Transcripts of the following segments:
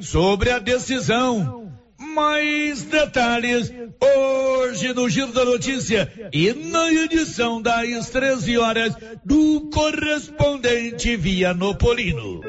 sobre a decisão. Mais detalhes hoje no Giro da Notícia e na edição das 13 horas do correspondente Vianopolino.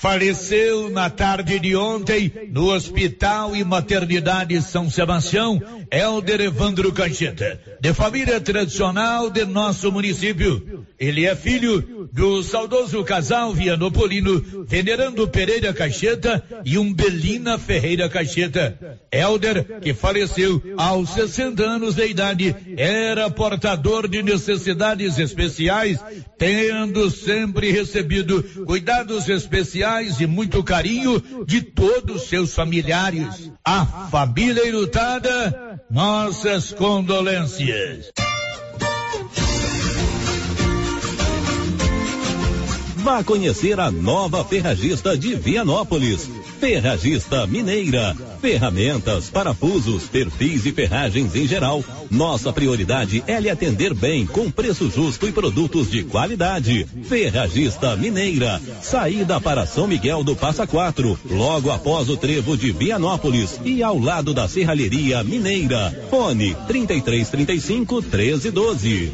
Faleceu na tarde de ontem no Hospital e Maternidade São Sebastião, Helder Evandro Cancheta, de família tradicional de nosso município. Ele é filho do saudoso casal Vianopolino, Venerando Pereira Caixeta e Umbelina Ferreira Caixeta. Helder, que faleceu aos 60 anos de idade, era portador de necessidades especiais, tendo sempre recebido cuidados especiais e muito carinho de todos seus familiares. A família enlutada, nossas condolências. Vá conhecer a nova ferragista de Vianópolis. Ferragista Mineira. Ferramentas, parafusos, perfis e ferragens em geral. Nossa prioridade é lhe atender bem, com preço justo e produtos de qualidade. Ferragista Mineira. Saída para São Miguel do Passa Quatro, logo após o trevo de Vianópolis e ao lado da Serralheria Mineira. Fone 3335 1312.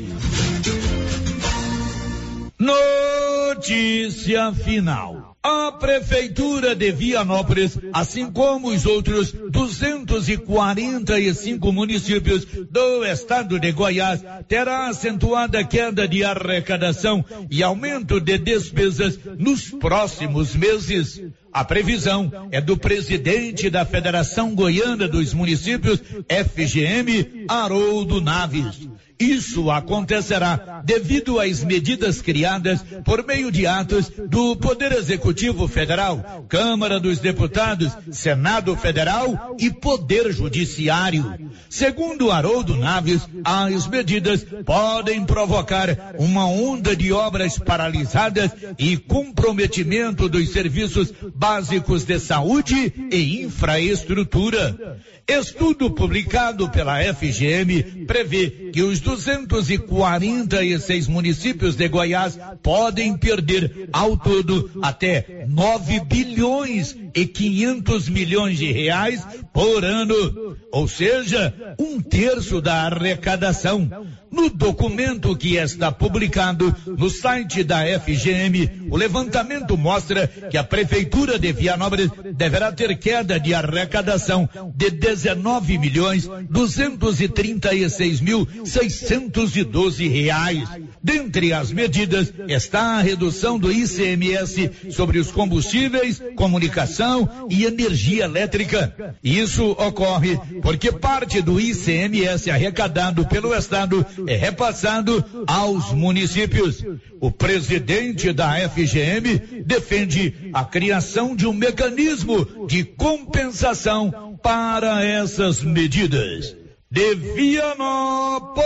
Notícia final. A Prefeitura de Vianópolis, assim como os outros 245 municípios do estado de Goiás, terá acentuada queda de arrecadação e aumento de despesas nos próximos meses. A previsão é do presidente da Federação Goiana dos Municípios, FGM, Haroldo Naves. Isso acontecerá devido às medidas criadas por meio de atos do Poder Executivo Federal, Câmara dos Deputados, Senado Federal e Poder Judiciário. Segundo Haroldo Naves, as medidas podem provocar uma onda de obras paralisadas e comprometimento dos serviços básicos de saúde e infraestrutura. Estudo publicado pela FGM prevê que os 246 municípios de Goiás podem perder ao todo até 9 bilhões e 500 milhões de reais por ano, ou seja, um terço da arrecadação. No documento que está publicado no site da FGM, o levantamento mostra que a Prefeitura de Vianópolis deverá ter queda de arrecadação de 19 milhões 236 mil 612 reais. Dentre as medidas está a redução do ICMS sobre os combustíveis, comunicação e energia elétrica. Isso ocorre porque parte do ICMS arrecadado pelo Estado é repassado aos municípios. O presidente da FGM defende a criação de um mecanismo de compensação para essas medidas. De Vianópolis,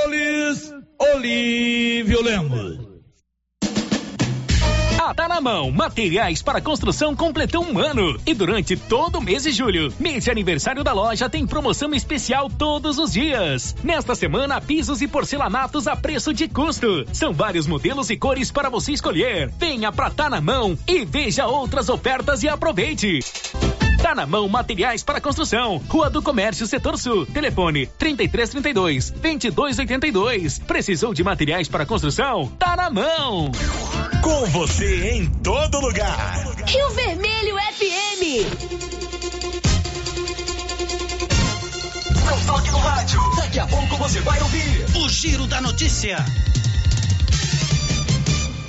Olívio Lemos. A Tá na Mão, materiais para construção completou um ano. E durante todo o mês de julho, mês de aniversário da loja, tem promoção especial todos os dias. Nesta semana, pisos e porcelanatos a preço de custo. São vários modelos e cores para você escolher. Venha pra Tá na Mão e veja outras ofertas e aproveite. Tá na mão materiais para construção. Rua do Comércio, Setor Sul. Telefone 3332 2282. Precisou de materiais para construção? Tá na mão. Com você em todo lugar. Rio Vermelho FM. Não toque no rádio. Daqui a pouco você vai ouvir o Giro da Notícia.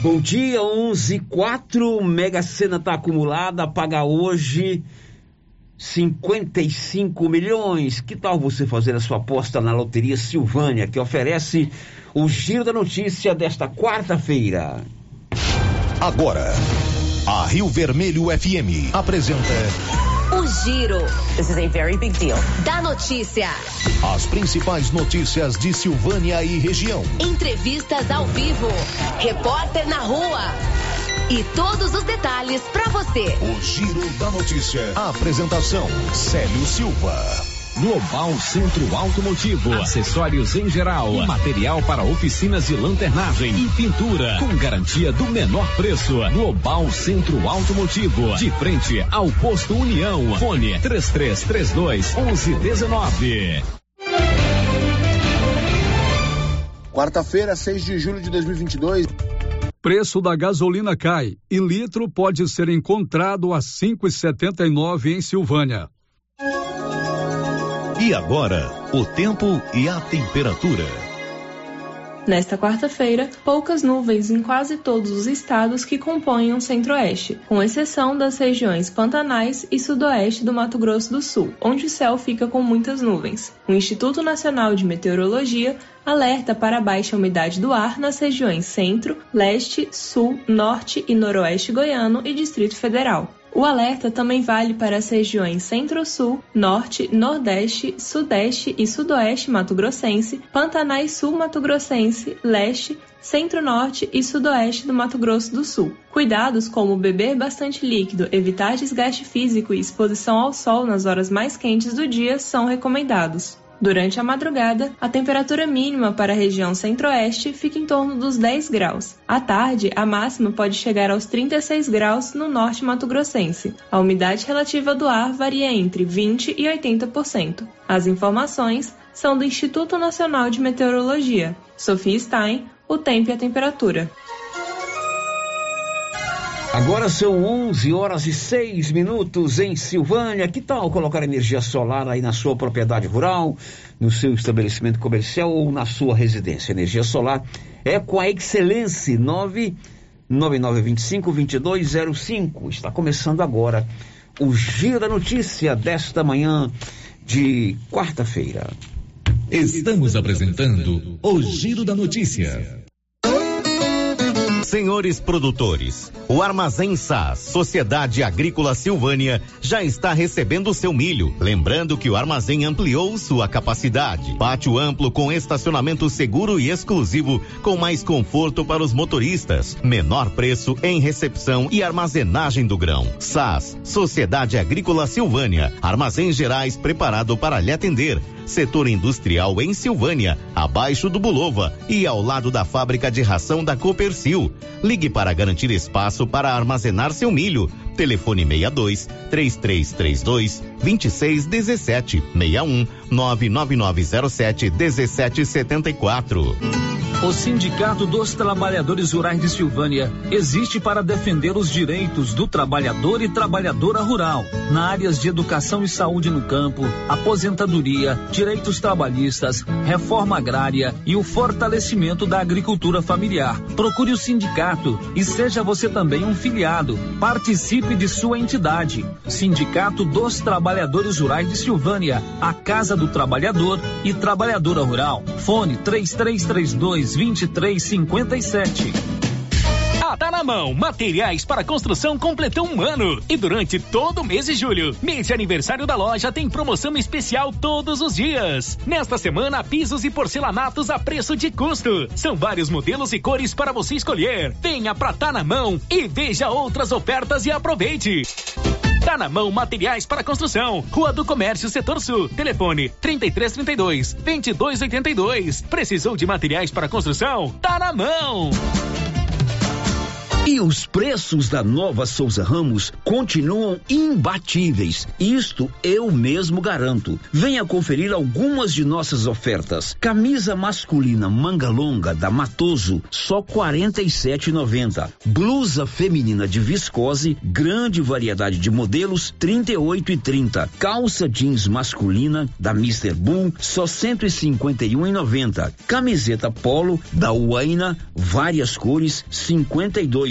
Bom dia, 11 4 Mega Sena tá acumulada, paga hoje 55 milhões. Que tal você fazer a sua aposta na Loteria Silvânia, que oferece o Giro da Notícia desta quarta-feira? Agora, a Rio Vermelho FM apresenta. O Giro. This is a very big deal. Da notícia. As principais notícias de Silvânia e região. Entrevistas ao vivo. Repórter na rua. E todos os detalhes para você. O Giro da Notícia. A apresentação: Célio Silva. Global Centro Automotivo, acessórios em geral, material para oficinas de lanternagem e pintura, com garantia do menor preço. Global Centro Automotivo, de frente ao posto União. Fone 3332 1119. Quarta-feira, 6 de julho de 2022. Preço da gasolina cai e litro pode ser encontrado a 5,79 em Silvânia. E agora, o tempo e a temperatura. Nesta quarta-feira, poucas nuvens em quase todos os estados que compõem o centro-oeste, com exceção das regiões pantanais e sudoeste do Mato Grosso do Sul, onde o céu fica com muitas nuvens. O Instituto Nacional de Meteorologia alerta para a baixa umidade do ar nas regiões centro, leste, sul, norte e noroeste goiano e Distrito Federal. O alerta também vale para as regiões Centro-Sul, Norte, Nordeste, Sudeste e Sudoeste Mato-Grossense, Pantanais Sul Mato-Grossense, Leste, Centro-Norte e Sudoeste do Mato Grosso do Sul. Cuidados como beber bastante líquido, evitar desgaste físico e exposição ao sol nas horas mais quentes do dia são recomendados. Durante a madrugada, a temperatura mínima para a região centro-oeste fica em torno dos 10 graus. À tarde, a máxima pode chegar aos 36 graus no norte mato-grossense. A umidade relativa do ar varia entre 20 e 80%. As informações são do Instituto Nacional de Meteorologia. Sofia Stein, o tempo e a temperatura. Agora são 11 horas e 6 minutos em Silvânia. Que tal colocar energia solar aí na sua propriedade rural, no seu estabelecimento comercial ou na sua residência? Energia solar é com a Excelência 99925-2205. Está começando agora o Giro da Notícia desta manhã de quarta-feira. Estamos apresentando o Giro da Notícia. Senhores produtores, o Armazém SAS, Sociedade Agrícola Silvânia, já está recebendo seu milho. Lembrando que o armazém ampliou sua capacidade. Pátio amplo com estacionamento seguro e exclusivo, com mais conforto para os motoristas. Menor preço em recepção e armazenagem do grão. SAS, Sociedade Agrícola Silvânia, Armazém Gerais preparado para lhe atender setor industrial em Silvânia, abaixo do Bulova e ao lado da fábrica de ração da Copercil. Ligue para garantir espaço para armazenar seu milho. Telefone 62 3332 2617 61 99907 1774. O Sindicato dos Trabalhadores Rurais de Silvânia existe para defender os direitos do trabalhador e trabalhadora rural, na áreas de educação e saúde no campo, aposentadoria, direitos trabalhistas, reforma agrária e o fortalecimento da agricultura familiar. Procure o sindicato e seja você também um filiado. Participe de sua entidade. Sindicato dos Trabalhadores Rurais de Silvânia, a Casa do Trabalhador e Trabalhadora Rural. Fone 3332 2357. Ah, tá na mão. Materiais para construção completou um ano. E durante todo o mês de julho, mês de aniversário da loja, tem promoção especial todos os dias. Nesta semana, pisos e porcelanatos a preço de custo. São vários modelos e cores para você escolher. Venha pra Tá na mão e veja outras ofertas e aproveite. Tá na mão materiais para construção. Rua do Comércio, Setor Sul. Telefone 3332 2282. Precisou de materiais para construção? Tá na mão. E os preços da nova Souza Ramos continuam imbatíveis. Isto eu mesmo garanto. Venha conferir algumas de nossas ofertas. Camisa masculina manga longa da Matoso, só 47,90. Blusa feminina de viscose, grande variedade de modelos, 38 e 30. Calça jeans masculina da Mr. Boom, só 151,90. Camiseta polo da Uaina, várias cores, 52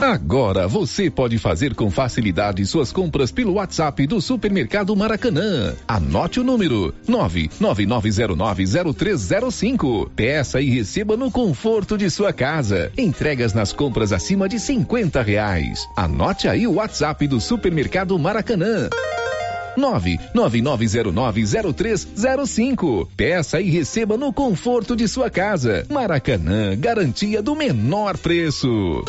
Agora você pode fazer com facilidade suas compras pelo WhatsApp do Supermercado Maracanã. Anote o número 999090305. Peça e receba no conforto de sua casa. Entregas nas compras acima de 50 reais. Anote aí o WhatsApp do Supermercado Maracanã. 999090305. Peça e receba no conforto de sua casa. Maracanã, garantia do menor preço.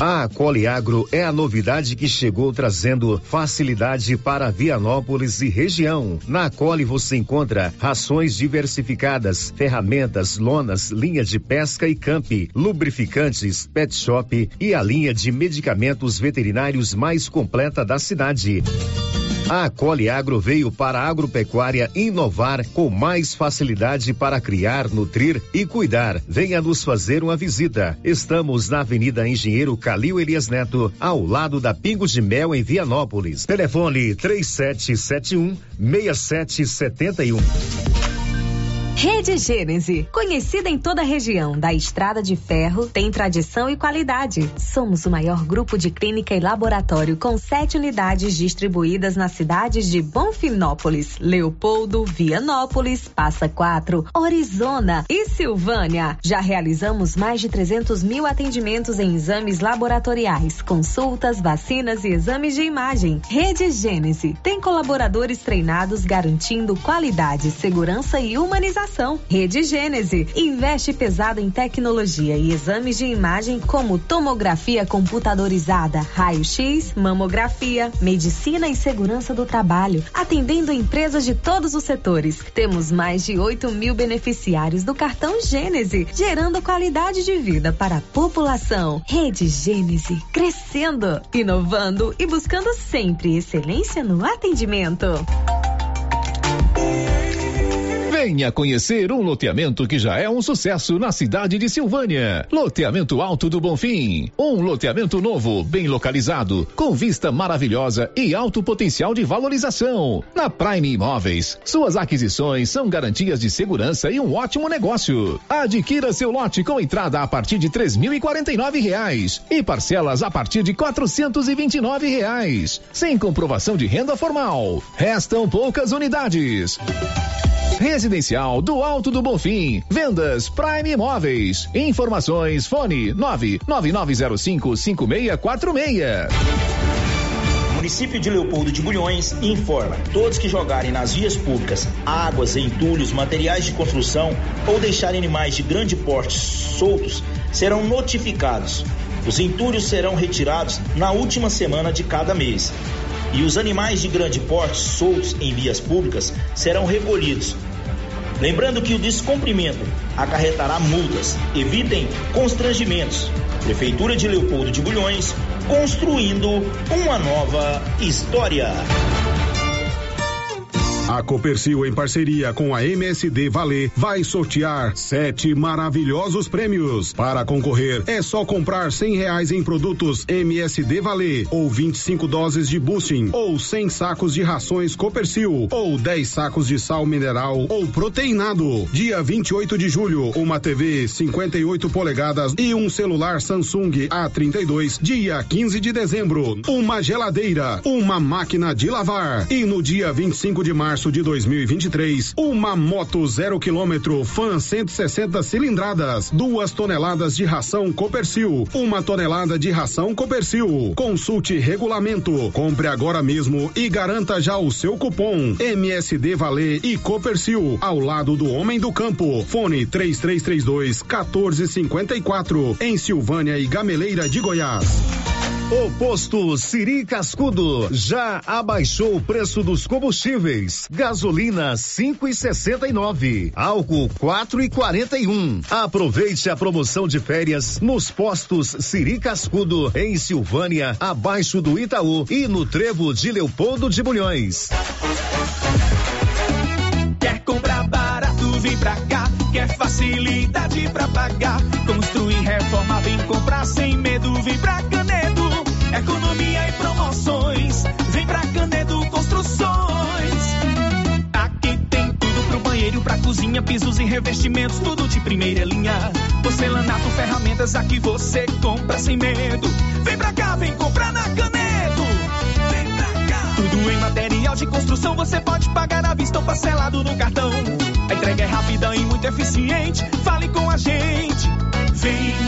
A Coliagro é a novidade que chegou trazendo facilidade para Vianópolis e região. Na Coli você encontra rações diversificadas, ferramentas, lonas, linha de pesca e camp, lubrificantes, pet shop e a linha de medicamentos veterinários mais completa da cidade. A Cole Agro veio para a agropecuária inovar com mais facilidade para criar, nutrir e cuidar. Venha nos fazer uma visita. Estamos na Avenida Engenheiro Calil Elias Neto, ao lado da Pingos de Mel em Vianópolis. Telefone 3771 6771. Rede Gênese, conhecida em toda a região da Estrada de Ferro, tem tradição e qualidade. Somos o maior grupo de clínica e laboratório com sete unidades distribuídas nas cidades de Bonfinópolis, Leopoldo, Vianópolis, Passa Quatro, Orizona e Silvânia. Já realizamos mais de 300 mil atendimentos em exames laboratoriais, consultas, vacinas e exames de imagem. Rede Gênese tem colaboradores treinados garantindo qualidade, segurança e humanização Rede Gênese investe pesado em tecnologia e exames de imagem como tomografia computadorizada, raio-x, mamografia, medicina e segurança do trabalho, atendendo empresas de todos os setores. Temos mais de 8 mil beneficiários do cartão Gênese, gerando qualidade de vida para a população. Rede Gênese, crescendo, inovando e buscando sempre excelência no atendimento. Venha conhecer um loteamento que já é um sucesso na cidade de Silvânia. Loteamento Alto do Bonfim. Um loteamento novo, bem localizado, com vista maravilhosa e alto potencial de valorização. Na Prime Imóveis, suas aquisições são garantias de segurança e um ótimo negócio. Adquira seu lote com entrada a partir de três mil e quarenta e nove reais e parcelas a partir de quatrocentos e vinte e nove reais, sem comprovação de renda formal. Restam poucas unidades. Residencial do Alto do Bonfim. Vendas Prime Imóveis. Informações fone 99905 5646. Município de Leopoldo de Bulhões informa: todos que jogarem nas vias públicas águas, entulhos, materiais de construção ou deixarem animais de grande porte soltos serão notificados. Os entulhos serão retirados na última semana de cada mês. E os animais de grande porte soltos em vias públicas serão recolhidos Lembrando que o descumprimento acarretará multas. Evitem constrangimentos. Prefeitura de Leopoldo de Bulhões, construindo uma nova história. A Copercil, em parceria com a MSD Valer, vai sortear sete maravilhosos prêmios. Para concorrer, é só comprar cem reais em produtos MSD Valer, ou 25 doses de boosting, ou 100 sacos de rações Copercil, ou 10 sacos de sal mineral ou proteinado. Dia 28 de julho, uma TV 58 polegadas e um celular Samsung A32. Dia 15 de dezembro, uma geladeira, uma máquina de lavar. E no dia 25 de março, março de 2023, uma moto zero quilômetro Fan 160 cilindradas, duas toneladas de ração Copercil, uma tonelada de ração Copercil. Consulte regulamento, compre agora mesmo e garanta já o seu cupom MSD Valer e Copercil ao lado do Homem do Campo. Fone 3332 1454 em Silvânia e Gameleira de Goiás. O posto Siri Cascudo já abaixou o preço dos combustíveis. Gasolina 5,69, álcool 4,41. Aproveite a promoção de férias nos postos Siri Cascudo em Silvânia, abaixo do Itaú e no Trevo de Leopoldo de Bulhões. Quer comprar barato, vem pra cá. Quer facilidade pra pagar. Construir, reforma, vem comprar sem medo, vem pra Canedo economia e promoções. Vem pra Canedo Construções. Aqui tem tudo pro banheiro, pra cozinha, pisos e revestimentos, tudo de primeira linha. Porcelanato, ferramentas, aqui você compra sem medo. Vem pra cá, vem comprar na Canedo. Vem pra cá. Tudo em material de construção, você pode pagar à vista ou parcelado no cartão. A entrega é rápida e muito eficiente. Fale com a gente. Vem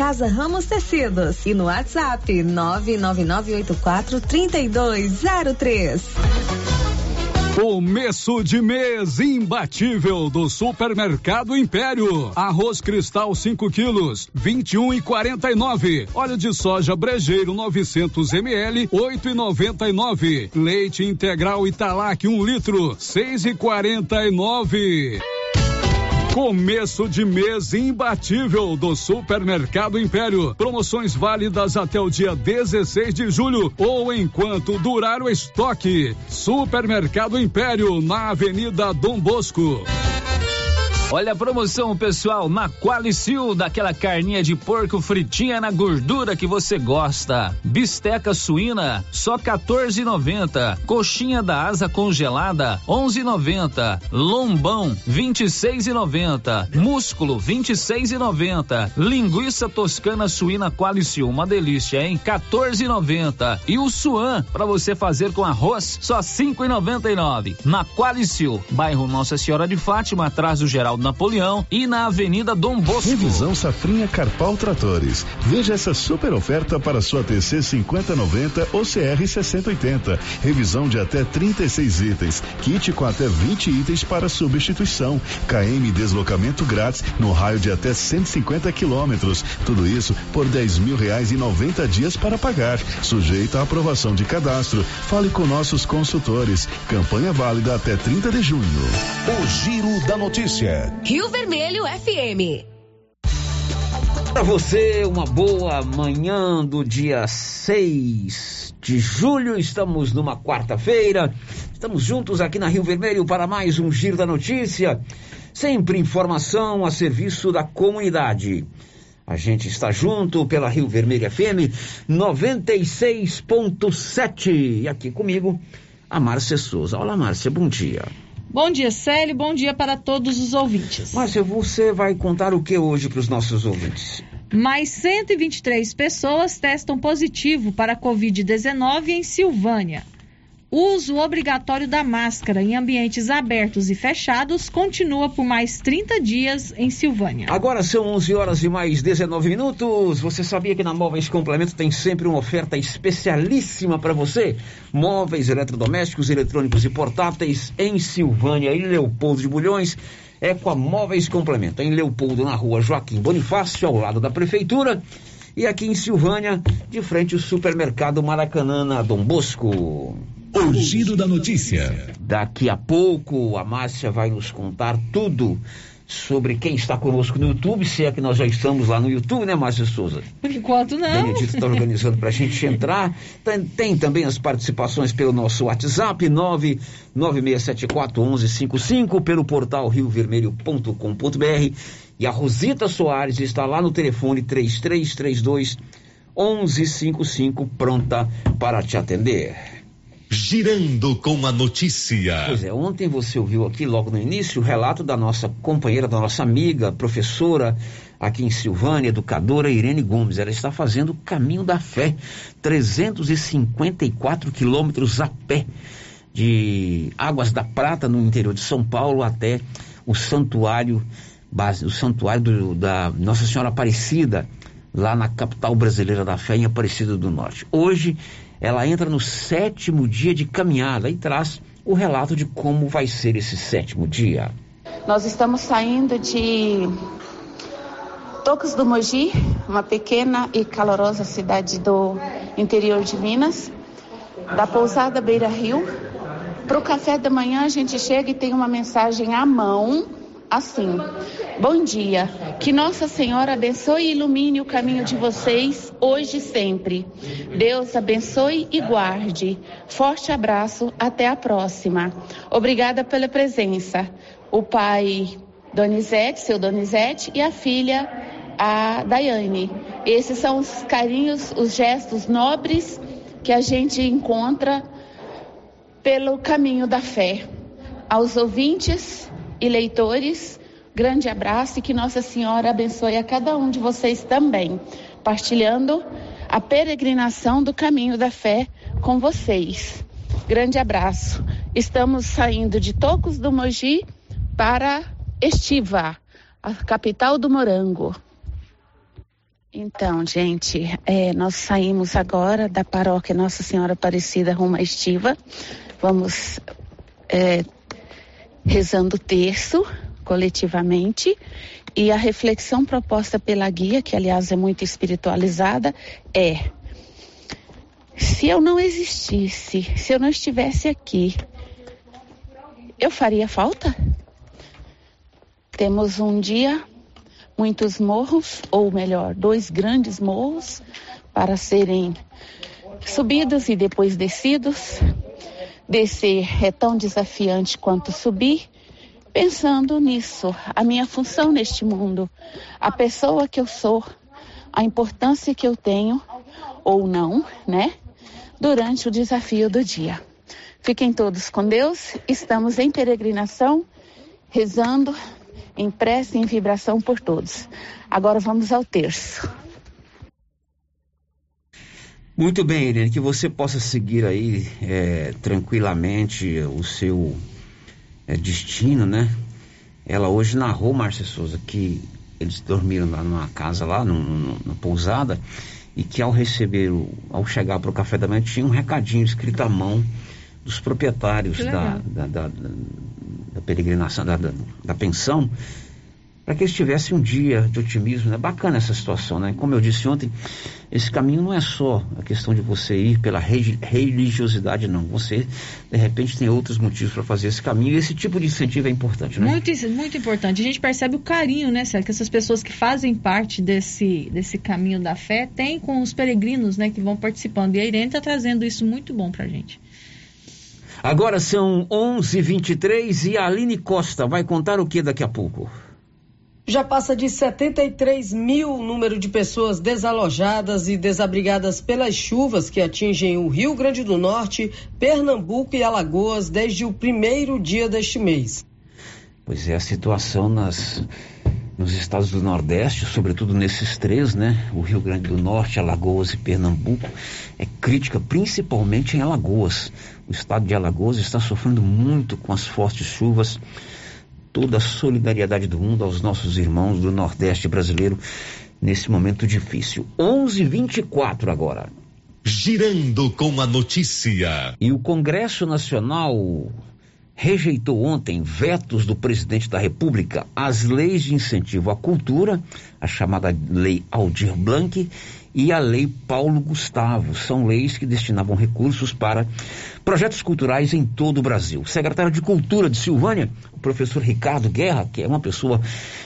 Casa Ramos Tecidos e no WhatsApp 999843203. Começo de mês imbatível do Supermercado Império. Arroz cristal 5 quilos, 21 e 49. Óleo de soja brejeiro 900 ml, 8 e 99. Leite integral Italac 1 um litro, 6 e 49. Começo de mês imbatível do Supermercado Império. Promoções válidas até o dia 16 de julho ou enquanto durar o estoque. Supermercado Império, na Avenida Dom Bosco. Olha a promoção, pessoal, na Qualicil, daquela carninha de porco fritinha na gordura que você gosta. Bisteca suína, só 14,90. Coxinha da asa congelada, 11,90. Lombão, 26,90. Músculo, 26,90. Linguiça toscana suína Qualicil, uma delícia, hein? 14,90. E o suan para você fazer com arroz, só 5,99. Na Qualicil, bairro Nossa Senhora de Fátima, atrás do Geral Napoleão e na Avenida Dom Bosco. Revisão Safrinha Carpal Tratores. Veja essa super oferta para sua TC 5090 ou CR 6080. Revisão de até 36 itens. Kit com até 20 itens para substituição. KM deslocamento grátis no raio de até 150 quilômetros. Tudo isso por 10 mil reais e 90 dias para pagar. Sujeito à aprovação de cadastro. Fale com nossos consultores. Campanha válida até 30 de junho. O Giro da Notícia. Rio Vermelho FM. Para você, uma boa manhã do dia 6 de julho. Estamos numa quarta-feira. Estamos juntos aqui na Rio Vermelho para mais um Giro da Notícia. Sempre informação a serviço da comunidade. A gente está junto pela Rio Vermelho FM 96.7. E aqui comigo, a Márcia Souza. Olá, Márcia, bom dia. Bom dia, Célio. Bom dia para todos os ouvintes. Márcia, você vai contar o que hoje para os nossos ouvintes? Mais 123 pessoas testam positivo para a Covid-19 em Silvânia. Uso obrigatório da máscara em ambientes abertos e fechados continua por mais 30 dias em Silvânia. Agora são 11 horas e mais 19 minutos. Você sabia que na Móveis Complemento tem sempre uma oferta especialíssima para você? Móveis, eletrodomésticos, eletrônicos e portáteis em Silvânia e Leopoldo de Bulhões. É com a Móveis Complemento, em Leopoldo, na rua Joaquim Bonifácio, ao lado da Prefeitura. E aqui em Silvânia, de frente ao supermercado Maracanã, na Dom Bosco. O giro da notícia. Daqui a pouco a Márcia vai nos contar tudo sobre quem está conosco no YouTube, se é que nós já estamos lá no YouTube, né, Márcia Souza? Por enquanto não. Benedito está organizando para a gente entrar. Tem, tem, também as participações pelo nosso WhatsApp, 996741155, pelo portal riovermelho.com.br. E a Rosita Soares está lá no telefone 3332 1155, pronta para te atender. Girando com a notícia. Pois é, ontem você ouviu aqui logo no início o relato da nossa companheira, da nossa amiga, professora aqui em Silvânia, educadora Irene Gomes. Ela está fazendo o caminho da fé, 354 quilômetros a pé de Águas da Prata, no interior de São Paulo, até o santuário, base, o santuário do, da Nossa Senhora Aparecida, lá na capital brasileira da fé, em Aparecida do Norte. Hoje ela entra no sétimo dia de caminhada e traz o relato de como vai ser esse sétimo dia. Nós estamos saindo de Tocos do Mogi, uma pequena e calorosa cidade do interior de Minas, da pousada Beira Rio. Para o café da manhã a gente chega e tem uma mensagem à mão assim: Bom dia, que Nossa Senhora abençoe e ilumine o caminho de vocês hoje e sempre. Deus abençoe e guarde. Forte abraço, até a próxima. Obrigada pela presença. O pai Donizete, seu Donizete, e a filha, a Daiane. Esses são os carinhos, os gestos nobres que a gente encontra pelo caminho da fé. Aos ouvintes, e leitores, grande abraço e que Nossa Senhora abençoe a cada um de vocês também, partilhando a peregrinação do caminho da fé com vocês. Grande abraço. Estamos saindo de Tocos do Mogi para Estiva, a capital do Morango. Então, gente, é, nós saímos agora da paróquia Nossa Senhora Aparecida rumo a Estiva. Vamos é, rezando o terço coletivamente e a reflexão proposta pela guia, que aliás é muito espiritualizada, é: se eu não existisse, se eu não estivesse aqui, eu faria falta? Temos um dia muitos morros, ou melhor, dois grandes morros para serem subidos e depois descidos. Descer é tão desafiante quanto subir. Pensando nisso, a minha função neste mundo, a pessoa que eu sou, a importância que eu tenho, ou não, né? Durante o desafio do dia. Fiquem todos com Deus, estamos em peregrinação, rezando, em prece e em vibração por todos. Agora vamos ao terço. Muito bem, Irene, que você possa seguir aí é, tranquilamente o seu é, destino, né? Ela hoje narrou, Márcia Souza, que eles dormiram lá numa casa lá, numa pousada, e que ao receber, o, ao chegar para o café da manhã, tinha um recadinho escrito à mão dos proprietários da, da, da, da, peregrinação, da, da, da pensão, para que eles tivessem um dia de otimismo. É né? bacana essa situação, né? Como eu disse ontem, esse caminho não é só a questão de você ir pela religiosidade, não. Você, de repente, tem outros motivos para fazer esse caminho e esse tipo de incentivo é importante, né? Muito, muito importante. A gente percebe o carinho, né, Sérgio, que essas pessoas que fazem parte desse, desse caminho da fé têm com os peregrinos, né, que vão participando. E a Irene está trazendo isso muito bom para a gente. Agora são 11:23 e a Aline Costa vai contar o que daqui a pouco? Já passa de 73 mil o número de pessoas desalojadas e desabrigadas pelas chuvas que atingem o Rio Grande do Norte, Pernambuco e Alagoas desde o primeiro dia deste mês. Pois é, a situação nas, nos estados do Nordeste, sobretudo nesses três, né? O Rio Grande do Norte, Alagoas e Pernambuco, é crítica, principalmente em Alagoas. O estado de Alagoas está sofrendo muito com as fortes chuvas toda a solidariedade do mundo aos nossos irmãos do Nordeste brasileiro nesse momento difícil. 11:24 agora. Girando com a notícia. E o Congresso Nacional rejeitou ontem vetos do presidente da República às leis de incentivo à cultura, a chamada Lei Aldir Blanc, e a Lei Paulo Gustavo. São leis que destinavam recursos para projetos culturais em todo o Brasil. O secretário de Cultura de Silvânia, o professor Ricardo Guerra, que é uma pessoa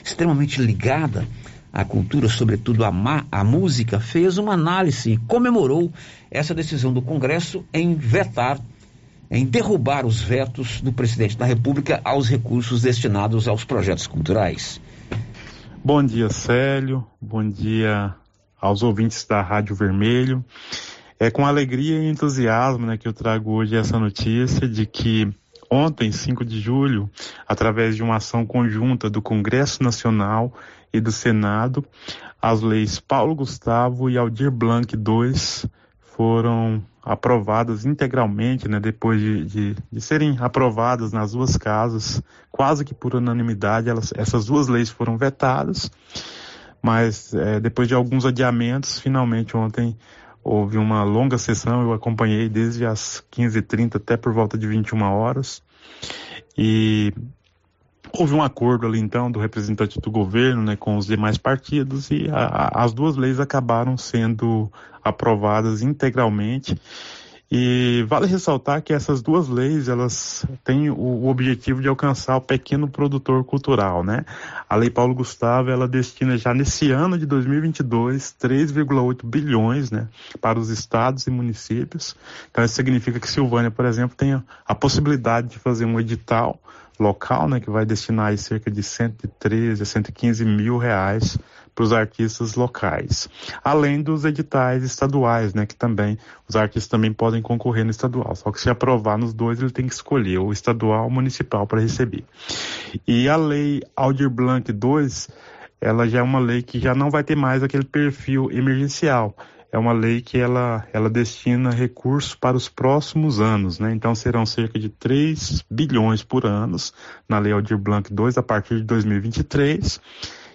extremamente ligada à cultura, sobretudo à, à música, fez uma análise e comemorou essa decisão do Congresso em vetar, em derrubar os vetos do presidente da República aos recursos destinados aos projetos culturais. Bom dia, Célio. Bom dia aos ouvintes da Rádio Vermelho. É com alegria e entusiasmo né, que eu trago hoje essa notícia de que ontem, 5 de julho, através de uma ação conjunta do Congresso Nacional e do Senado, as leis Paulo Gustavo e Aldir Blanc II foram aprovadas integralmente, né, depois de, de, de, serem aprovadas nas duas casas, quase que por unanimidade, elas, essas duas leis foram vetadas, mas é, depois de alguns adiamentos, finalmente ontem houve uma longa sessão, eu acompanhei desde as 15h30 até por volta de 21 horas, e houve um acordo ali então do representante do governo né, com os demais partidos. E a, a, as duas leis acabaram sendo aprovadas integralmente. E vale ressaltar que essas duas leis, elas têm o, objetivo de alcançar o pequeno produtor cultural, né? A Lei Paulo Gustavo, ela destina já nesse ano de 2022 3,8 bilhões, né, para os estados e municípios. Então isso significa que Silvânia, por exemplo, tem a possibilidade de fazer um edital local, né, que vai destinar aí cerca de 113 a 115 mil reais para os artistas locais, além dos editais estaduais, né, que também os artistas também podem concorrer no estadual. Só que se aprovar nos dois, ele tem que escolher o estadual ou municipal para receber. E a lei Aldir Blanc 2, ela já é uma lei que já não vai ter mais aquele perfil emergencial é uma lei que ela, ela destina recursos para os próximos anos, né? Então serão cerca de 3 bilhões por ano na Lei Aldir Blanc 2 a partir de 2023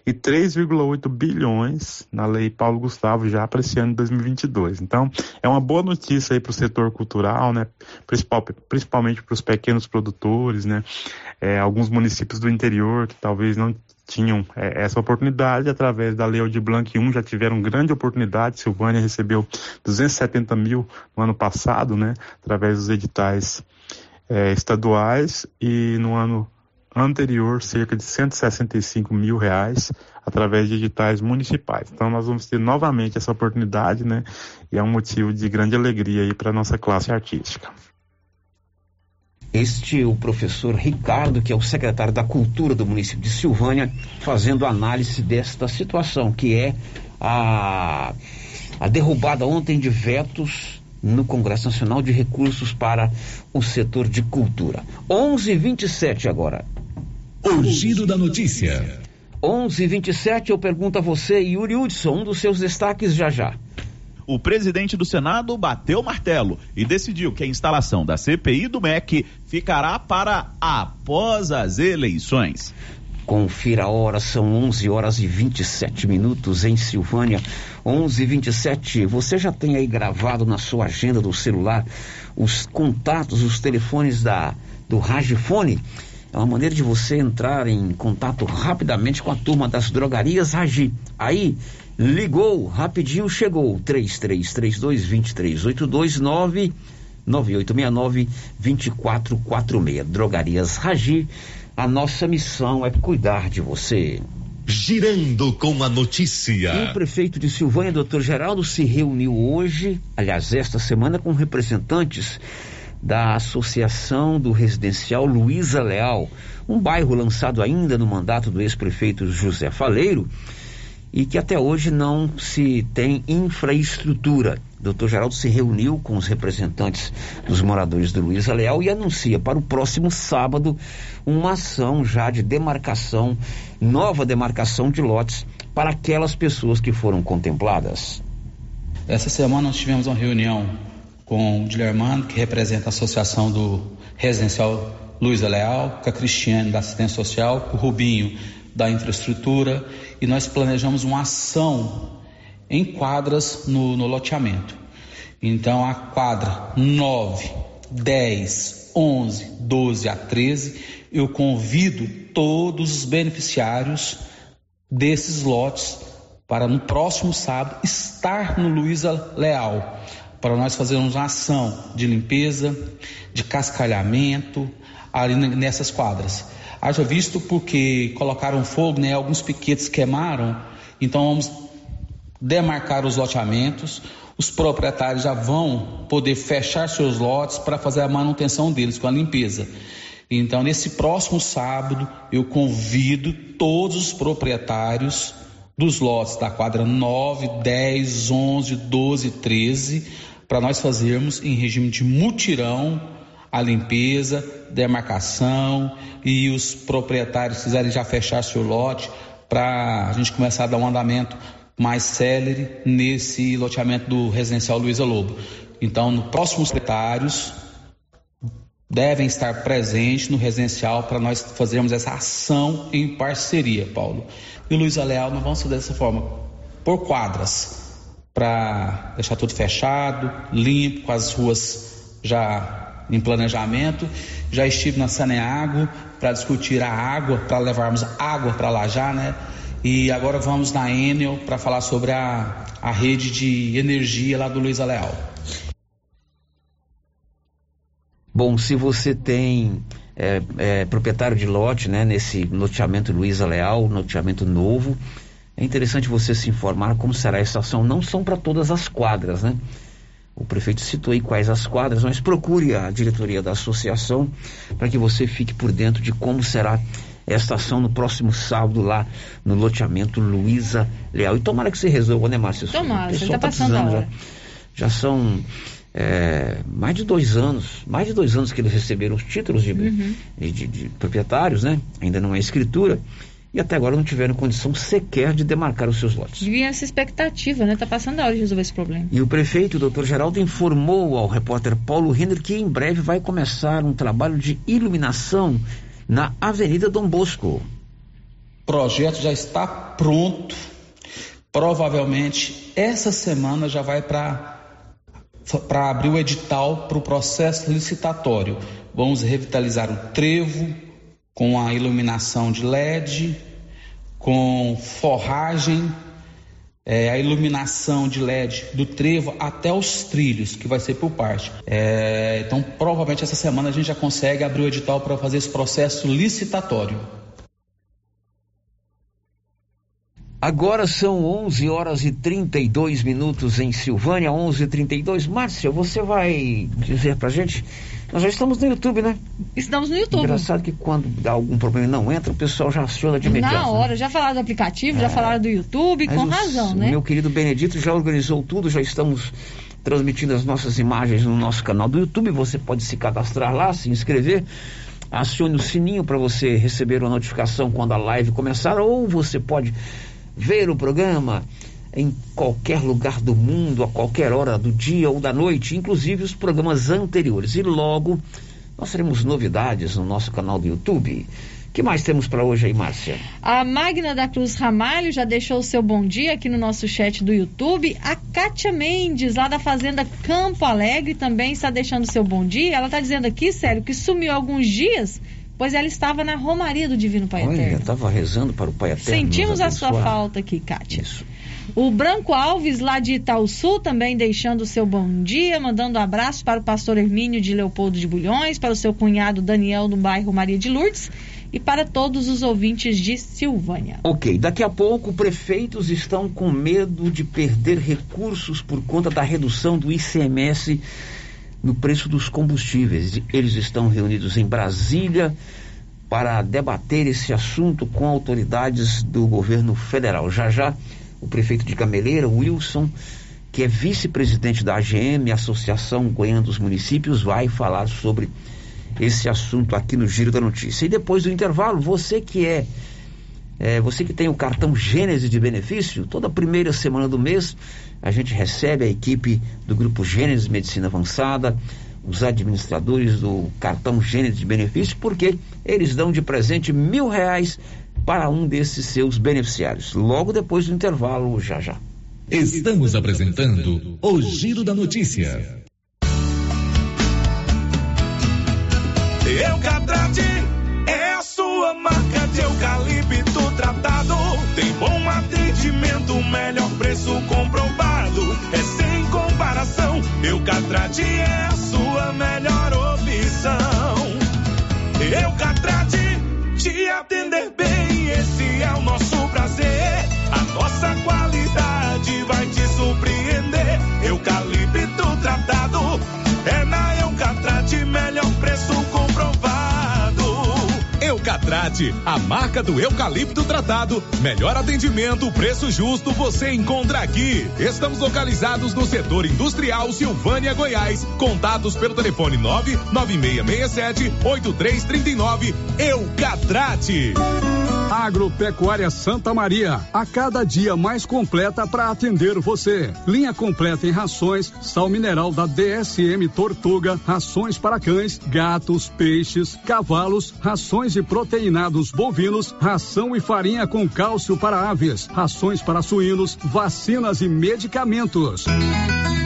e 3,8 bilhões na Lei Paulo Gustavo já para esse ano de 2022. Então, é uma boa notícia aí para o setor cultural, né? Principal, principalmente para os pequenos produtores, né? É, alguns municípios do interior que talvez não tinham é, essa oportunidade através da Lei de Blanc 1 já tiveram grande oportunidade. Silvânia recebeu 270 mil no ano passado, né, através dos editais é, estaduais e no ano anterior cerca de 165 mil reais através de editais municipais. Então nós vamos ter novamente essa oportunidade, né, e é um motivo de grande alegria aí para nossa classe artística. Este é o professor Ricardo, que é o secretário da Cultura do município de Silvânia, fazendo análise desta situação, que é a, a derrubada ontem de vetos no Congresso Nacional de recursos para o setor de cultura. 11:27 agora. O giro da notícia. 11:27 eu pergunto a você, Yuri Hudson, um dos seus destaques já já o presidente do Senado bateu o martelo e decidiu que a instalação da CPI do MEC ficará para após as eleições. Confira a hora, são 11 horas e 27 minutos em Silvânia. 11 e 27 Você já tem aí gravado na sua agenda do celular os contatos, os telefones da, do Ragifone? É uma maneira de você entrar em contato rapidamente com a turma das drogarias Ragi. Aí Ligou, rapidinho chegou. 3332 9869 2446. Drogarias Ragi. A nossa missão é cuidar de você. Girando com a notícia. E o prefeito de Silvânia, doutor Geraldo, se reuniu hoje, aliás, esta semana, com representantes da Associação do Residencial Luiza Leal, um bairro lançado ainda no mandato do ex-prefeito José Faleiro e que até hoje não se tem infraestrutura. O doutor Geraldo se reuniu com os representantes dos moradores do Luiz Leal e anuncia para o próximo sábado uma ação já de demarcação, nova demarcação de lotes para aquelas pessoas que foram contempladas. Essa semana nós tivemos uma reunião com o Dilermano, que representa a Associação do Residencial Luiz Leal, com a Cristiane da Assistência Social, com o Rubinho da infraestrutura e nós planejamos uma ação em quadras no, no loteamento. Então a quadra 9, 10, 11, 12 a 13, eu convido todos os beneficiários desses lotes para no próximo sábado estar no Luiza Leal, para nós fazermos uma ação de limpeza, de cascalhamento ali nessas quadras. Haja visto porque colocaram fogo, né? Alguns piquetes queimaram, então vamos demarcar os loteamentos. Os proprietários já vão poder fechar seus lotes para fazer a manutenção deles com a limpeza. Então, nesse próximo sábado, eu convido todos os proprietários dos lotes da quadra 9, 10, 11, 12, 13, para nós fazermos em regime de mutirão a limpeza, demarcação e os proprietários quiserem já fechar seu lote para a gente começar a dar um andamento mais célere nesse loteamento do residencial Luiza Lobo. Então, no próximos proprietários devem estar presentes no residencial para nós fazermos essa ação em parceria, Paulo. E Luiza Leal, nós vamos fazer dessa forma, por quadras, para deixar tudo fechado, limpo, com as ruas já em planejamento. Já estive na Saneago para discutir a água, para levarmos água para lá já, né? E agora vamos na Enel para falar sobre a, a rede de energia lá do Luiz Leal. Bom, se você tem é, é, proprietário de lote, né, nesse loteamento Luiza Leal, loteamento novo, é interessante você se informar como será a estação. Não são para todas as quadras, né? O prefeito citou aí quais as quadras, mas procure a diretoria da associação para que você fique por dentro de como será esta ação no próximo sábado lá no loteamento Luiza Leal. E tomara que você resolva, né, Márcio? Tomara, você está tá passando a hora. Já, já são é, mais de dois anos, mais de dois anos que eles receberam os títulos de, uhum. de, de, de proprietários, né? Ainda não é escritura e até agora não tiveram condição sequer de demarcar os seus lotes. Devia essa expectativa, né? Está passando a hora de resolver esse problema. E o prefeito, o doutor Geraldo, informou ao repórter Paulo Renner que em breve vai começar um trabalho de iluminação na Avenida Dom Bosco. O projeto já está pronto. Provavelmente essa semana já vai para para abrir o edital para o processo licitatório. Vamos revitalizar o trevo, com a iluminação de LED, com forragem, é, a iluminação de LED do trevo até os trilhos, que vai ser por parte. É, então, provavelmente essa semana a gente já consegue abrir o edital para fazer esse processo licitatório. Agora são 11 horas e 32 minutos em Silvânia, 11:32. Márcia, você vai dizer pra gente nós já estamos no YouTube, né? Estamos no YouTube. Engraçado que quando dá algum problema e não entra, o pessoal já aciona de imediato. Na né? hora, né? já falaram do aplicativo, é. já falaram do YouTube, Mas com os, razão, né? Meu querido Benedito já organizou tudo, já estamos transmitindo as nossas imagens no nosso canal do YouTube. Você pode se cadastrar lá, se inscrever. Acione o sininho para você receber uma notificação quando a live começar, ou você pode ver o programa em qualquer lugar do mundo, a qualquer hora do dia ou da noite, inclusive os programas anteriores. E logo nós teremos novidades no nosso canal do YouTube. O que mais temos para hoje aí, Márcia? A Magna da Cruz Ramalho já deixou o seu bom dia aqui no nosso chat do YouTube. A Kátia Mendes, lá da Fazenda Campo Alegre, também está deixando seu bom dia. Ela está dizendo aqui, sério, que sumiu alguns dias, pois ela estava na Romaria do Divino Pai Olha, Eterno. estava rezando para o Pai Eterno. Sentimos a sua falta aqui, Kátia. Isso. O Branco Alves, lá de Itaúsu, também deixando o seu bom dia, mandando um abraço para o pastor Hermínio de Leopoldo de Bulhões, para o seu cunhado Daniel do bairro Maria de Lourdes e para todos os ouvintes de Silvânia. Ok, daqui a pouco prefeitos estão com medo de perder recursos por conta da redução do ICMS no preço dos combustíveis. Eles estão reunidos em Brasília para debater esse assunto com autoridades do governo federal. Já já o prefeito de Gameleira, Wilson, que é vice-presidente da AGM, Associação Goiana dos Municípios, vai falar sobre esse assunto aqui no Giro da Notícia. E depois do intervalo, você que é, é você que tem o cartão Gênese de benefício, toda primeira semana do mês a gente recebe a equipe do grupo Gênese Medicina Avançada, os administradores do cartão Gênese de benefício, porque eles dão de presente mil reais para um desses seus beneficiários. Logo depois do intervalo, já já. Estamos apresentando o Giro da Notícia. Eucatrate é a sua marca de eucalipto tratado. Tem bom atendimento melhor preço comprovado. É sem comparação. Eucatrate é a sua melhor opção. Eucatrate, te atender bem, nossa qualidade vai te surpreender. Eucalipto tratado é na Eucatrate, melhor preço comprovado. Eucatrate, a marca do eucalipto tratado. Melhor atendimento, preço justo, você encontra aqui. Estamos localizados no setor industrial Silvânia, Goiás. Contatos pelo telefone 99667 8339. Eucatrate. Agropecuária Santa Maria, a cada dia mais completa para atender você. Linha completa em rações, sal mineral da DSM Tortuga, rações para cães, gatos, peixes, cavalos, rações de proteinados bovinos, ração e farinha com cálcio para aves, rações para suínos, vacinas e medicamentos.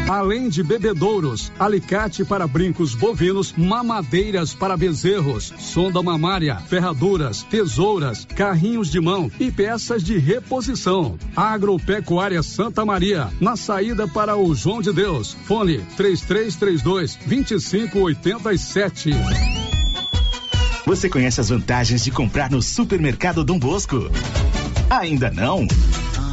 Além de bebedouros, alicate para brincos bovinos, mamadeiras para bezerros, sonda mamária, ferraduras, tesouras, carrinhos de mão e peças de reposição. Agropecuária Santa Maria, na saída para o João de Deus. Fone 3332 2587. Você conhece as vantagens de comprar no Supermercado Dom Bosco? Ainda não?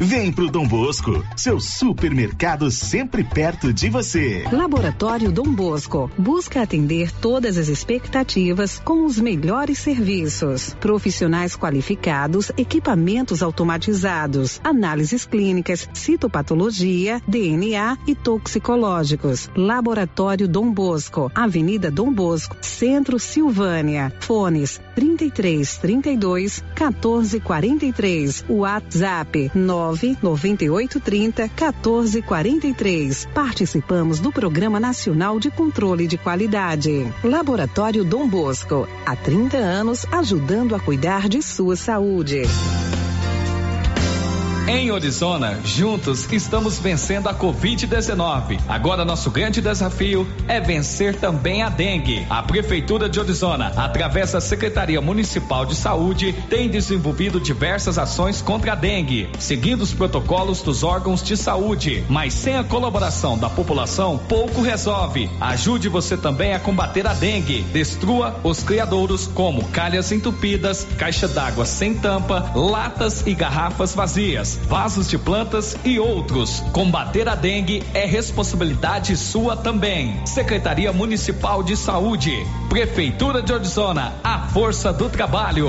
Vem pro Dom Bosco, seu supermercado sempre perto de você. Laboratório Dom Bosco busca atender todas as expectativas com os melhores serviços. Profissionais qualificados, equipamentos automatizados, análises clínicas, citopatologia, DNA e toxicológicos. Laboratório Dom Bosco, Avenida Dom Bosco, Centro Silvânia. Fones 33 32 14 43. WhatsApp 9 9830 1443. Participamos do Programa Nacional de Controle de Qualidade. Laboratório Dom Bosco, há 30 anos ajudando a cuidar de sua saúde. Em Orizona, juntos estamos vencendo a Covid-19. Agora nosso grande desafio é vencer também a dengue. A Prefeitura de Orizona, através da Secretaria Municipal de Saúde, tem desenvolvido diversas ações contra a dengue, seguindo os protocolos dos órgãos de saúde. Mas sem a colaboração da população, pouco resolve. Ajude você também a combater a dengue. Destrua os criadouros como calhas entupidas, caixa d'água sem tampa, latas e garrafas vazias vasos de plantas e outros. Combater a dengue é responsabilidade sua também. Secretaria Municipal de Saúde, Prefeitura de Orizona, a força do trabalho.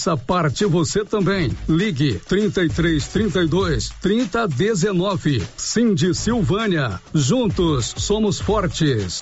parte você também. Ligue 33 32 30 19. Cindy Silvânia. Juntos somos fortes.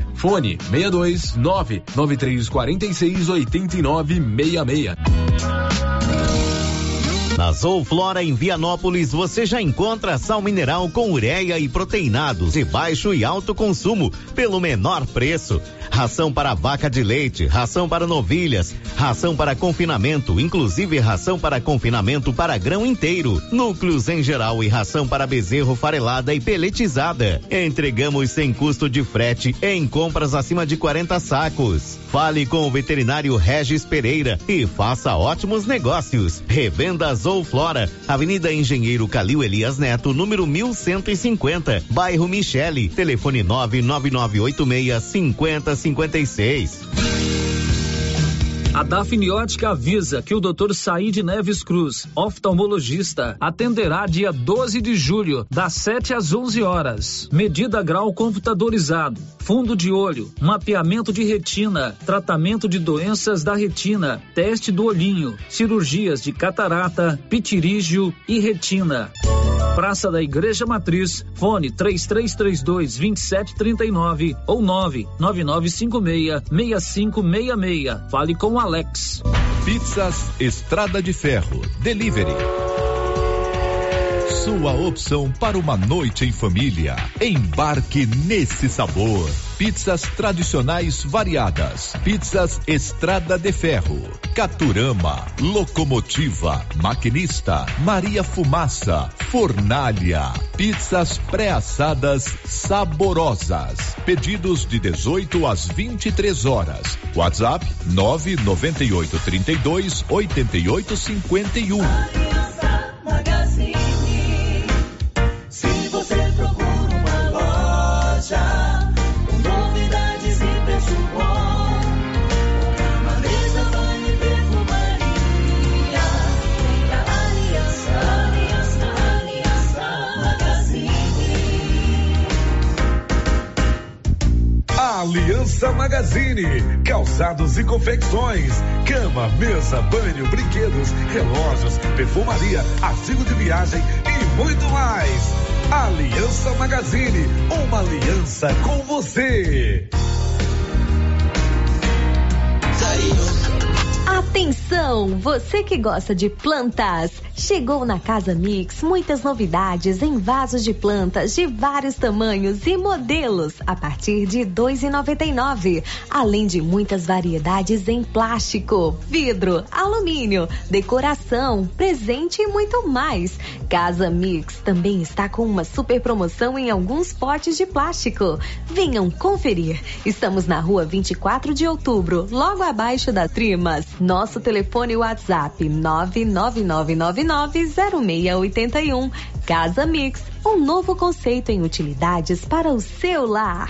Fone 62 99346 8966. Na Zouflora em Vianópolis você já encontra sal mineral com ureia e proteinados de baixo e alto consumo pelo menor preço. Ração para vaca de leite, ração para novilhas, ração para confinamento, inclusive ração para confinamento para grão inteiro, núcleos em geral e ração para bezerro farelada e peletizada. Entregamos sem custo de frete em compras acima de 40 sacos. Fale com o veterinário Regis Pereira e faça ótimos negócios. Revendas ou Flora, Avenida Engenheiro Calil Elias Neto, número 1150, bairro Michele, telefone 99986 5056. A Dafniótica avisa que o Dr. Said Neves Cruz, oftalmologista, atenderá dia 12 de julho, das 7 às 11 horas. Medida grau computadorizado, fundo de olho, mapeamento de retina, tratamento de doenças da retina, teste do olhinho, cirurgias de catarata, pitirígio e retina. Praça da Igreja Matriz, fone 3332 2739 ou 99956 6566. Fale com Alex. Pizzas Estrada de Ferro. Delivery. Sua opção para uma noite em família. Embarque nesse sabor. Pizzas tradicionais variadas. Pizzas Estrada de Ferro. Caturama. Locomotiva. Maquinista. Maria Fumaça. Fornalha. Pizzas pré-assadas saborosas. Pedidos de 18 às 23 horas. WhatsApp 998 32 88 51. Magazine. Aliança Magazine, calçados e confecções, cama, mesa, banho, brinquedos, relógios, perfumaria, artigo de viagem e muito mais. Aliança Magazine, uma aliança com você. Atenção, você que gosta de plantas. Chegou na Casa Mix muitas novidades em vasos de plantas de vários tamanhos e modelos a partir de R$ 2,99. Além de muitas variedades em plástico, vidro, alumínio, decoração, presente e muito mais. Casa Mix também está com uma super promoção em alguns potes de plástico. Venham conferir. Estamos na rua 24 de outubro, logo abaixo da Trimas. Nosso telefone WhatsApp 999990681. Casa Mix, um novo conceito em utilidades para o seu lar.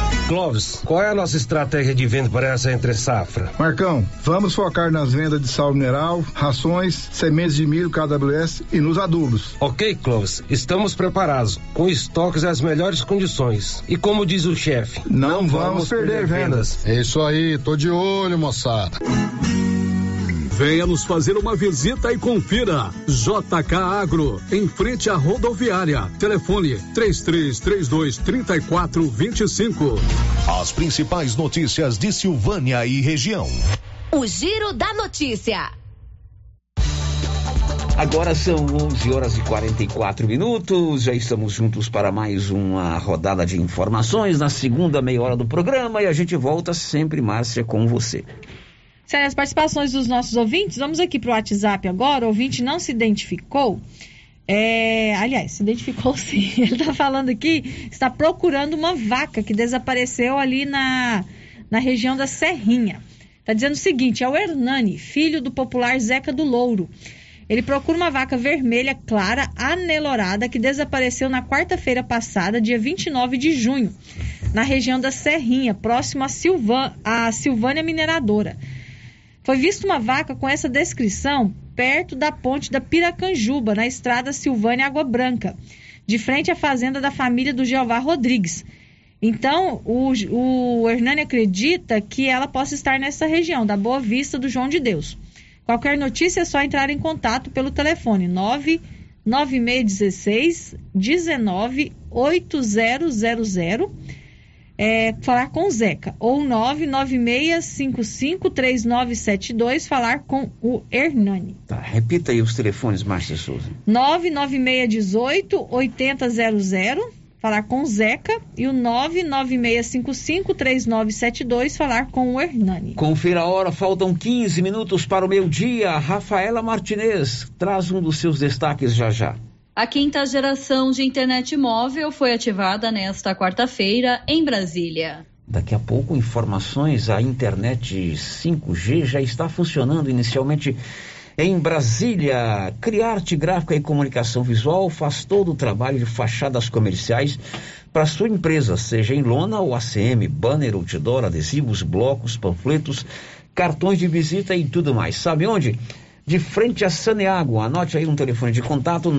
Clóvis, qual é a nossa estratégia de venda para essa entre safra? Marcão, vamos focar nas vendas de sal mineral, rações, sementes de milho KWS e nos adubos. Ok, Clóvis, estamos preparados, com estoques às melhores condições. E como diz o chefe, não, vamos, perder, vendas. É isso aí, tô de olho, moçada. Venha nos fazer uma visita e confira. JK Agro, em frente à rodoviária. Telefone 3332 3425. As principais notícias de Silvânia e região. O Giro da Notícia. Agora são 11 horas e 44 minutos. Já estamos juntos para mais uma rodada de informações na segunda meia hora do programa e a gente volta sempre, Márcia, com você. Sério, as participações dos nossos ouvintes, vamos aqui para o WhatsApp agora. O ouvinte não se identificou. É, aliás, se identificou sim. Ele está falando aqui, está procurando uma vaca que desapareceu ali na, na região da Serrinha. Está dizendo o seguinte: é o Hernani, filho do popular Zeca do Louro. Ele procura uma vaca vermelha clara, anelorada, que desapareceu na quarta-feira passada, dia 29 de junho, na região da Serrinha, próximo a, Silvan, a Silvânia Mineradora. Foi vista uma vaca com essa descrição perto da ponte da Piracanjuba, na estrada Silvânia Água Branca, de frente à fazenda da família do Jeová Rodrigues. Então, o, o Hernani acredita que ela possa estar nessa região, da Boa Vista do João de Deus. Qualquer notícia é só entrar em contato pelo telefone 99616 198000 é, falar com o Zeca ou 996553972 falar com o Hernani. Tá, repita aí os telefones, Márcia Souza. 99618 8000 falar com o Zeca e o 996553972 falar com o Hernani. Confira a hora, faltam 15 minutos para o meio-dia. Rafaela Martinez traz um dos seus destaques já já. A quinta geração de internet móvel foi ativada nesta quarta-feira em Brasília. Daqui a pouco, informações: a internet 5G já está funcionando inicialmente em Brasília. Criarte Gráfica e Comunicação Visual faz todo o trabalho de fachadas comerciais para sua empresa, seja em lona ou ACM, banner, outdoor, adesivos, blocos, panfletos, cartões de visita e tudo mais. Sabe onde? De frente a Saneago. Anote aí um telefone de contato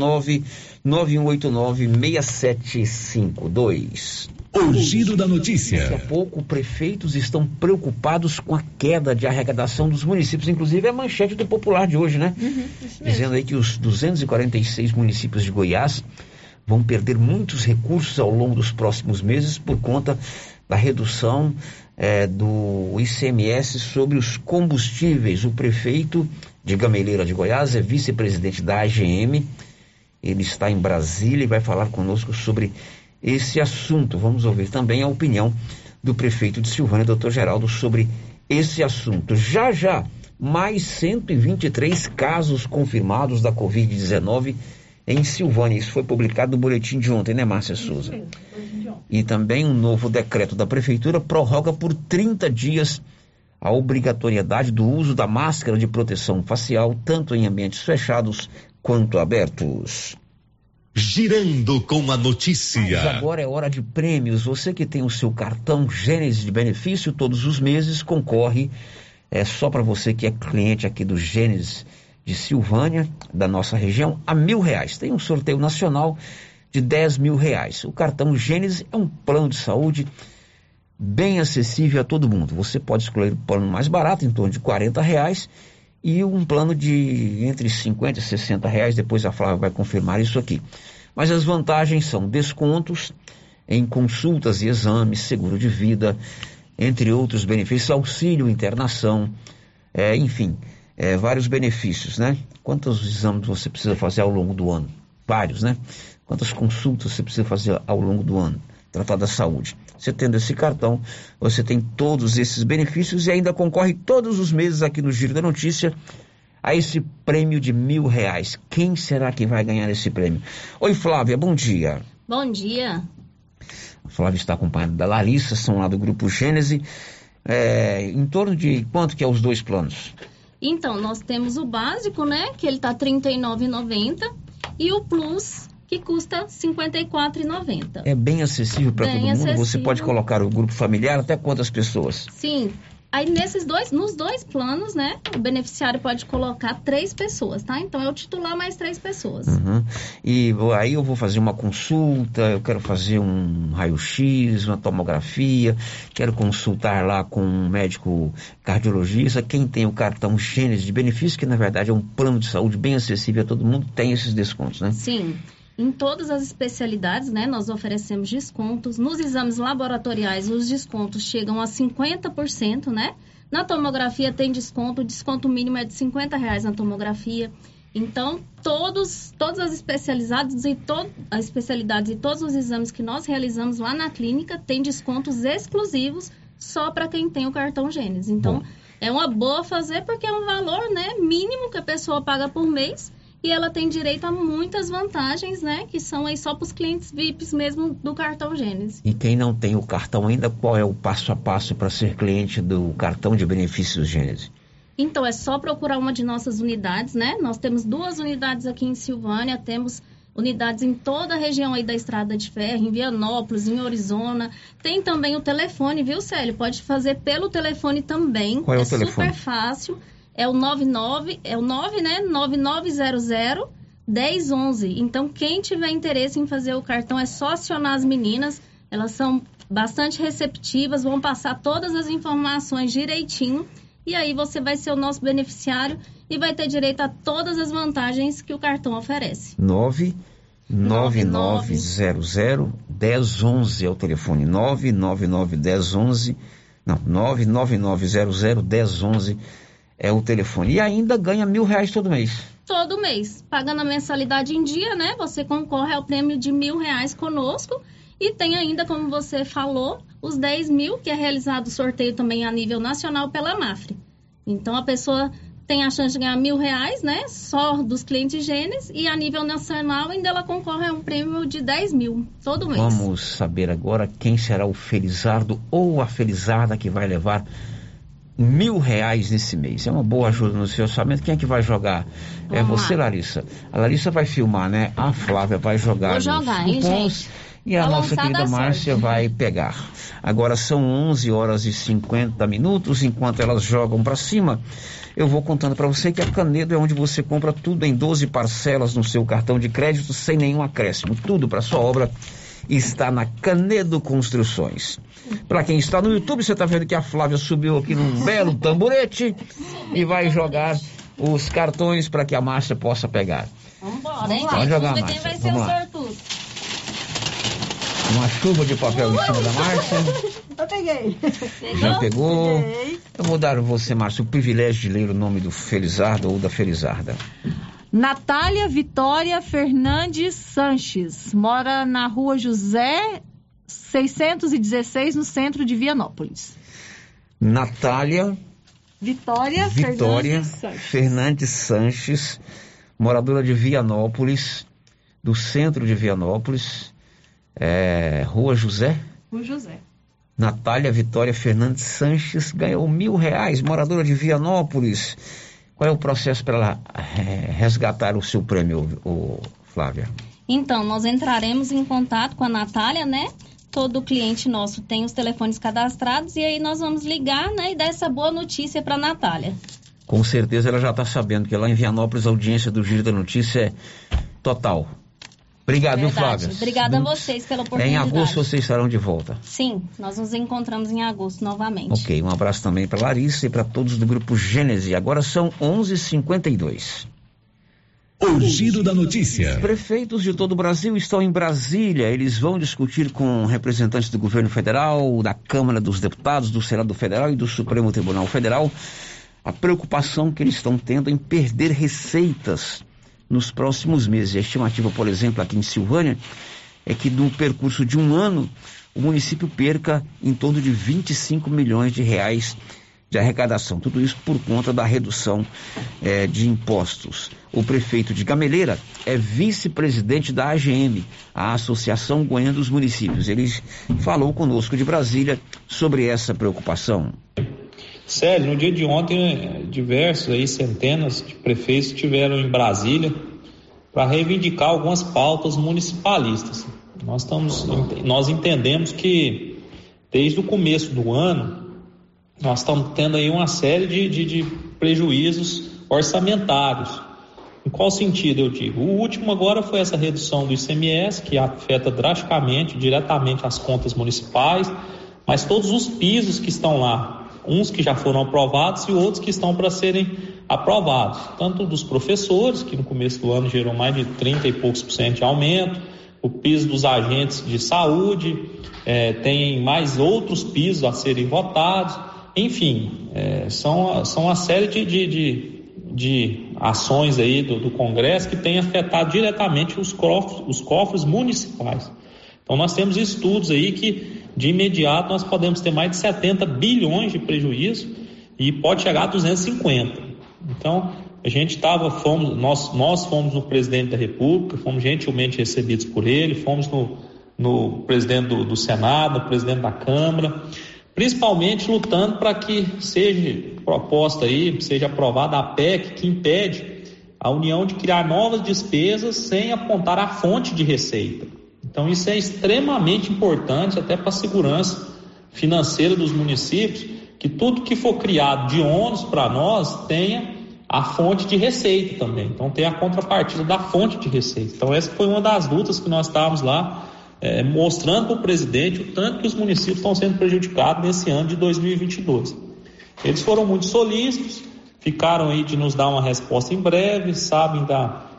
991896752. O giro da notícia. Daqui a pouco, prefeitos estão preocupados com a queda de arrecadação dos municípios. Inclusive, é a manchete do Popular de hoje, né? Uhum, Dizendo aí que os 246 municípios de Goiás vão perder muitos recursos ao longo dos próximos meses por conta da redução eh, do ICMS sobre os combustíveis. O prefeito de Gameleira de Goiás é vice-presidente da AGM. Ele está em Brasília e vai falar conosco sobre esse assunto. Vamos ouvir também a opinião do prefeito de Silvânia, doutor Geraldo, sobre esse assunto. Já já, mais 123 casos confirmados da Covid-19 em Silvânia. Isso foi publicado no boletim de ontem, né, Márcia Souza? E também um novo decreto da prefeitura prorroga por 30 dias a obrigatoriedade do uso da máscara de proteção facial, tanto em ambientes fechados quanto abertos. Girando com a notícia. Mas agora é hora de prêmios. Você que tem o seu cartão Gênesis de benefício todos os meses concorre. É só para você que é cliente aqui do Gênesis de Silvânia, da nossa região, a mil reais. Tem um sorteio nacional de 10 mil reais. O cartão Gênesis é um plano de saúde bem acessível a todo mundo. Você pode escolher o plano mais barato, em torno de 40 reais, e um plano de entre 50 e 60 reais. Depois a Flávia vai confirmar isso aqui. Mas as vantagens são descontos em consultas e exames, seguro de vida, entre outros benefícios, auxílio, internação, é, enfim, é, vários benefícios, né? Quantos exames você precisa fazer ao longo do ano? Vários, né? Quantas consultas você precisa fazer ao longo do ano? Tratar da saúde. Você tendo esse cartão, você tem todos esses benefícios e ainda concorre todos os meses aqui no Giro da Notícia a esse prêmio de mil reais. Quem será que vai ganhar esse prêmio? Oi, Flávia, bom dia. Bom dia. A Flávia está acompanhada da Larissa, são lá do Grupo Gênese. É, em torno de quanto que é os dois planos? Então, nós temos o básico, né? Que ele tá R$ 39,90 e o Plus, que custa R$ 54,90. É bem acessível para todo mundo. Você acessível. pode colocar o grupo familiar até quantas pessoas? Sim. Aí nesses dois, nos dois planos, né? O beneficiário pode colocar três pessoas, tá? Então é o titular mais três pessoas. Uhum. E aí eu vou fazer uma consulta, eu quero fazer um raio-x, uma tomografia, quero consultar lá com um médico cardiologista. Quem tem o cartão Gênesis de benefício, que na verdade é um plano de saúde bem acessível a todo mundo, tem esses descontos, né? Sim. Em todas as especialidades, né, nós oferecemos descontos. Nos exames laboratoriais, os descontos chegam a 50%, né? Na tomografia tem desconto, o desconto mínimo é de 50 reais na tomografia. Então, todos, todas as especializadas e to, as especialidades e todos os exames que nós realizamos lá na clínica têm descontos exclusivos só para quem tem o cartão Gênesis. Então, Bom. é uma boa fazer porque é um valor né, mínimo que a pessoa paga por mês e ela tem direito a muitas vantagens, né? Que são aí só para os clientes VIPs mesmo do cartão Gênesis. E quem não tem o cartão ainda, qual é o passo a passo para ser cliente do cartão de benefícios Gênesis? Então, é só procurar uma de nossas unidades, né? Nós temos duas unidades aqui em Silvânia, temos unidades em toda a região aí da Estrada de Ferro, em Vianópolis, em Orizona. Tem também o telefone, viu, Célio? Pode fazer pelo telefone também. Qual é, é o telefone? super fácil é o 99, é o 9, né? 9900 1011. Então, quem tiver interesse em fazer o cartão é só acionar as meninas. Elas são bastante receptivas, vão passar todas as informações direitinho. E aí você vai ser o nosso beneficiário e vai ter direito a todas as vantagens que o cartão oferece. 99900 1011 é o telefone. 999 1011. Não, 99900 1011 é o telefone. E ainda ganha mil reais todo mês. Todo mês. Pagando a mensalidade em dia, né? Você concorre ao prêmio de mil reais conosco. E tem ainda, como você falou, os 10 mil, que é realizado o sorteio também a nível nacional pela Mafre. Então a pessoa tem a chance de ganhar mil reais, né? Só dos clientes Gênesis. E a nível nacional ainda ela concorre a um prêmio de 10 mil todo mês. Vamos saber agora quem será o felizardo ou a felizarda que vai levar mil reais nesse mês. É uma boa ajuda no seu orçamento. Quem é que vai jogar? É Vamos é você, lá. Larissa. A Larissa vai filmar, né? A Flávia vai jogar. Vou jogar, hein, gente? E a nossa querida Márcia vai pegar. Agora são 11 horas e 50 minutos. Enquanto elas jogam para cima, eu vou contando para você que a Canedo é onde você compra tudo em 12 parcelas no seu cartão de crédito sem nenhum acréscimo. Tudo para sua obra está na Canedo Construções. Para quem está no YouTube, você está vendo que a Flávia subiu aqui num belo tamborete e vai jogar os cartões para que a Márcia possa pegar. Vambora, hein? Pode jogar, Márcia. Quem vai ser Vamos o sortudo? Uma chuva de papel em cima da Márcia. Eu peguei. Já pegou? Peguei. Eu vou dar a você, Márcia, o privilégio de ler o nome do Felizardo ou da Felizarda. Natália Vitória Fernandes Sanches. Mora na rua José 616, no centro de Vianópolis. Natália Vitória, Vitória Fernandes Sanches. Fernandes Sanches, moradora de Vianópolis, do centro de Vianópolis, é, Rua José. Rua José. Natália Vitória Fernandes Sanches ganhou mil reais, moradora de Vianópolis. Qual é o processo para ela é, resgatar o seu prêmio, o, Flávia? Então, nós entraremos em contato com a Natália, né? Todo cliente nosso tem os telefones cadastrados e aí nós vamos ligar, né? E dar essa boa notícia para a Natália. Com certeza ela já está sabendo que lá em Vianópolis a audiência do Giro da Notícia é total. Obrigado, viu, Flávia? Obrigada a vocês pela oportunidade. Em agosto vocês estarão de volta. Sim, nós nos encontramos em agosto novamente. Ok, um abraço também para Larissa e para todos do grupo Gênese. Agora são 11:52. O giro da notícia. Os prefeitos de todo o Brasil estão em Brasília. Eles vão discutir com representantes do governo federal, da Câmara dos Deputados, do Senado Federal e do Supremo Tribunal Federal a preocupação que eles estão tendo em perder receitas nos próximos meses. A estimativa, por exemplo, aqui em Silvânia, é que no percurso de um ano o município perca em torno de 25 milhões de reais de arrecadação. Tudo isso por conta da redução eh, de impostos. O prefeito de Gameleira é vice-presidente da AGM, a Associação Goiana dos Municípios. Ele falou conosco de Brasília sobre essa preocupação. Célio, no dia de ontem, diversos aí, centenas de prefeitos estiveram em Brasília para reivindicar algumas pautas municipalistas. Nós, estamos, nós entendemos que desde o começo do ano nós estamos tendo aí uma série de, de, de prejuízos orçamentários. Em qual sentido eu digo? O último agora foi essa redução do ICMS, que afeta drasticamente, diretamente as contas municipais, mas todos os pisos que estão lá, uns que já foram aprovados e outros que estão para serem aprovados, tanto dos professores, que no começo do ano gerou mais de 30 e poucos por cento de aumento, o piso dos agentes de saúde, é, tem mais outros pisos a serem votados, enfim, é, são, são uma série de, de, de, de ações aí do, do, Congresso que têm afetado diretamente os cofres, os cofres municipais. Então nós temos estudos aí que de imediato nós podemos ter mais de 70 bilhões de prejuízo e pode chegar a 250. Então a gente estava, fomos, nós, nós fomos no presidente da República, fomos gentilmente recebidos por ele, fomos no, no presidente do, do Senado, no presidente da Câmara, principalmente lutando para que seja proposta aí, seja aprovada a PEC que impede a União de criar novas despesas sem apontar a fonte de receita. Então isso é extremamente importante até para a segurança financeira dos municípios, que tudo que for criado de ônus para nós tenha a fonte de receita também. Então tem a contrapartida da fonte de receita. Então essa foi uma das lutas que nós estávamos lá é, mostrando para o presidente o tanto que os municípios estão sendo prejudicados nesse ano de 2022. Eles foram muito solícitos, ficaram aí de nos dar uma resposta em breve, sabem da,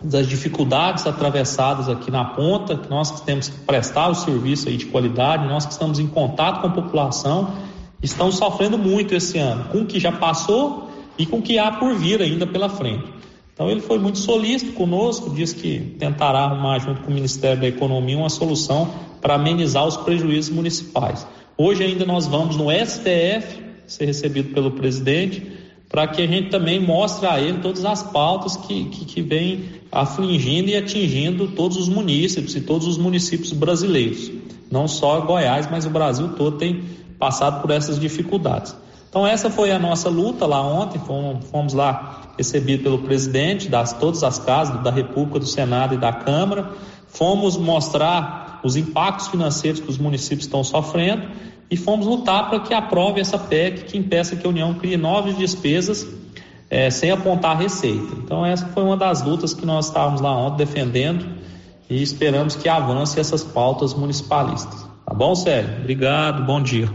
das dificuldades atravessadas aqui na ponta, que nós que temos que prestar o serviço aí de qualidade, nós que estamos em contato com a população, estão sofrendo muito esse ano, com o que já passou e com o que há por vir ainda pela frente. Então ele foi muito solícito conosco, disse que tentará arrumar junto com o Ministério da Economia uma solução para amenizar os prejuízos municipais. Hoje ainda nós vamos no STF ser recebido pelo presidente para que a gente também mostre a ele todas as pautas que, que, que vem afligindo e atingindo todos os municípios e todos os municípios brasileiros. Não só Goiás, mas o Brasil todo tem passado por essas dificuldades. Então essa foi a nossa luta lá ontem, fomos, fomos lá recebidos pelo presidente das todas as casas da República, do Senado e da Câmara, fomos mostrar os impactos financeiros que os municípios estão sofrendo e fomos lutar para que aprove essa PEC que impeça que a União crie novas despesas é, sem apontar receita. Então essa foi uma das lutas que nós estávamos lá ontem defendendo e esperamos que avance essas pautas municipalistas. Tá bom, Sérgio? Obrigado, bom dia.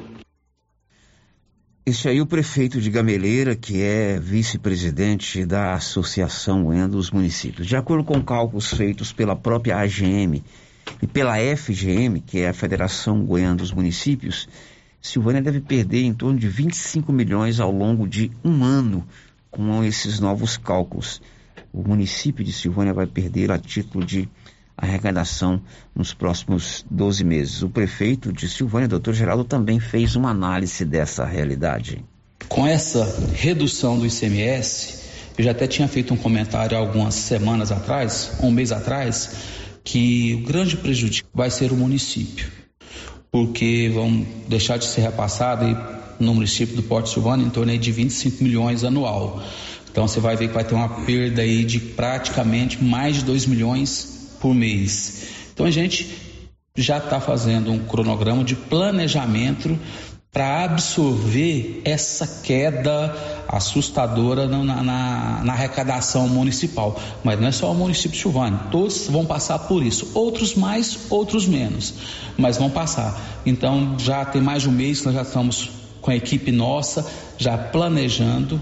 Esse aí é o prefeito de Gameleira, que é vice-presidente da Associação Goiana dos Municípios. De acordo com cálculos feitos pela própria AGM e pela FGM, que é a Federação Goiana dos Municípios, Silvânia deve perder em torno de 25 milhões ao longo de um ano com esses novos cálculos. O município de Silvânia vai perder a título de arrecadação nos próximos 12 meses. O prefeito de Silvânia, doutor Geraldo, também fez uma análise dessa realidade. Com essa redução do ICMS, eu já até tinha feito um comentário algumas semanas atrás, um mês atrás, que o grande prejuízo vai ser o município, porque vão deixar de ser repassado no município do Porto Silvano em torno de 25 milhões anual. Então você vai ver que vai ter uma perda aí de praticamente mais de 2 milhões por mês. Então a gente já está fazendo um cronograma de planejamento para absorver essa queda assustadora na, na, na, arrecadação municipal. Mas não é só o município de Silvânia, todos vão passar por isso. Outros mais, outros menos, mas vão passar. Então já tem mais de um mês que nós já estamos com a equipe nossa, já planejando.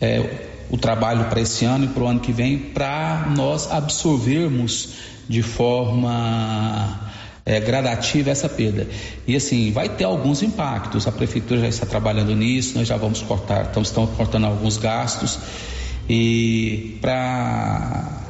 É, o trabalho para esse ano e para o ano que vem para nós absorvermos de forma é, gradativa essa perda. E assim, vai ter alguns impactos. A prefeitura já está trabalhando nisso, nós já vamos cortar, estamos, estamos cortando alguns gastos. E para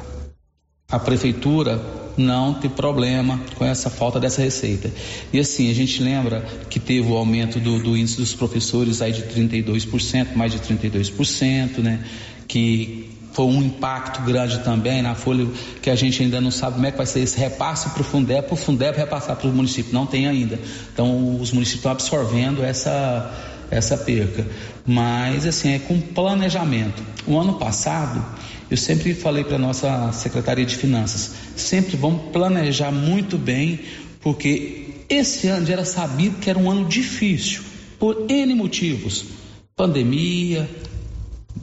a prefeitura não ter problema com essa falta dessa receita. E assim, a gente lembra que teve o aumento do, do índice dos professores aí de 32%, mais de 32%, né? Que foi um impacto grande também na folha, que a gente ainda não sabe como é que vai ser esse repasse para o Fundeb, para o Fundeb repassar para os municípios, não tem ainda. Então, os municípios estão absorvendo essa, essa perca. Mas, assim, é com planejamento. O ano passado, eu sempre falei para a nossa Secretaria de Finanças, sempre vamos planejar muito bem, porque esse ano já era sabido que era um ano difícil, por N motivos. Pandemia,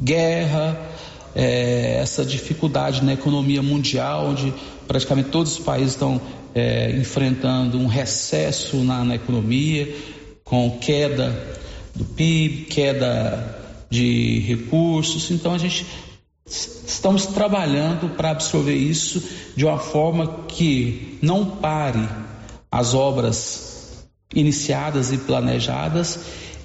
guerra, é, essa dificuldade na economia mundial, onde praticamente todos os países estão é, enfrentando um recesso na, na economia, com queda do PIB, queda de recursos. Então a gente Estamos trabalhando para absorver isso de uma forma que não pare as obras iniciadas e planejadas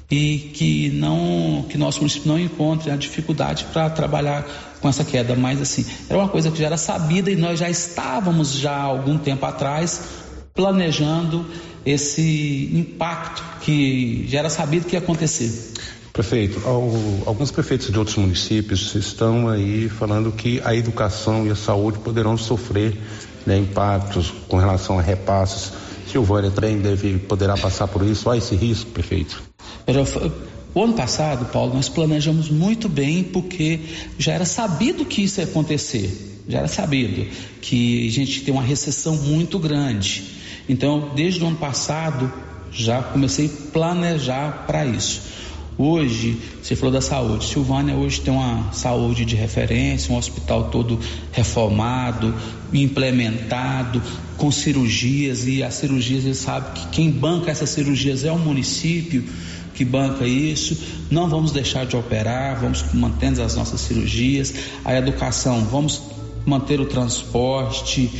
e que não que nosso município não encontre a dificuldade para trabalhar com essa queda, mas assim, era uma coisa que já era sabida e nós já estávamos já há algum tempo atrás planejando esse impacto que já era sabido que ia acontecer. Prefeito, alguns prefeitos de outros municípios estão aí falando que a educação e a saúde poderão sofrer né, impactos com relação a repasses. Silvânia também deve, poderá passar por isso. Há esse risco, prefeito? O ano passado, Paulo, nós planejamos muito bem porque já era sabido que isso ia acontecer. Já era sabido que a gente tem uma recessão muito grande. Então, desde o ano passado, já comecei a planejar para isso. Hoje, você falou da saúde. Silvânia hoje tem uma saúde de referência, um hospital todo reformado, implementado, com cirurgias, e as cirurgias, ele sabe que quem banca essas cirurgias é o município que banca isso. Não vamos deixar de operar, vamos mantendo as nossas cirurgias. A educação, vamos manter o transporte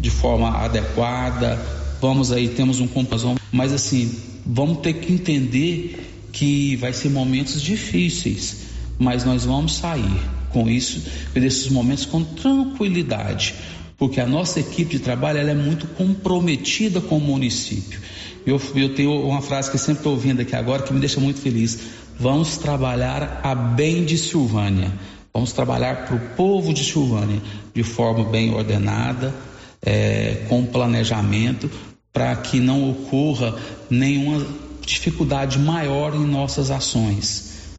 de forma adequada. Vamos aí, temos um compasão, mas assim, vamos ter que entender que vai ser momentos difíceis, mas nós vamos sair com isso, desses momentos com tranquilidade, porque a nossa equipe de trabalho ela é muito comprometida com o município. Eu, eu tenho uma frase que sempre estou ouvindo aqui agora que me deixa muito feliz. Vamos trabalhar a bem de Silvânia. Vamos trabalhar para o povo de Silvânia de forma bem ordenada, é, com planejamento, para que não ocorra nenhuma dificuldade maior em nossas ações.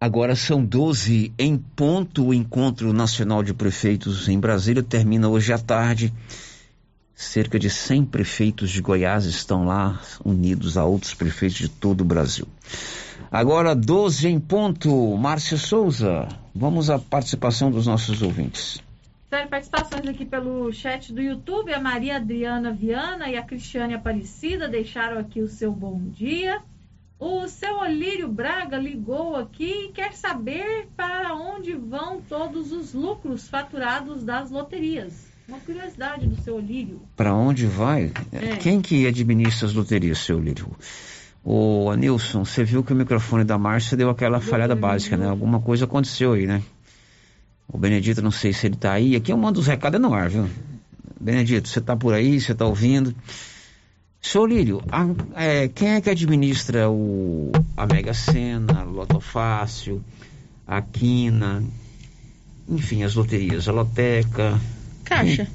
Agora são 12 em ponto. O Encontro Nacional de Prefeitos em Brasília termina hoje à tarde. Cerca de 100 prefeitos de Goiás estão lá, unidos a outros prefeitos de todo o Brasil. Agora, 12 em ponto. Márcia Souza, vamos à participação dos nossos ouvintes. Sério, participações aqui pelo chat do YouTube. A Maria Adriana Viana e a Cristiane Aparecida deixaram aqui o seu bom dia. O seu Olírio Braga ligou aqui e quer saber para onde vão todos os lucros faturados das loterias. Uma curiosidade do seu Olírio. Para onde vai? É. Quem que administra as loterias, seu Olírio? Ô, Anilson, você viu que o microfone da Márcia deu aquela falhada básica, né? Alguma coisa aconteceu aí, né? O Benedito, não sei se ele está aí. Aqui eu mando os recados no ar, viu? Benedito, você está por aí, você está ouvindo. Senhor Lírio, a, é, quem é que administra o, a Mega Sena, Loto Fácil, a Quina, enfim, as loterias, a Loteca? Caixa.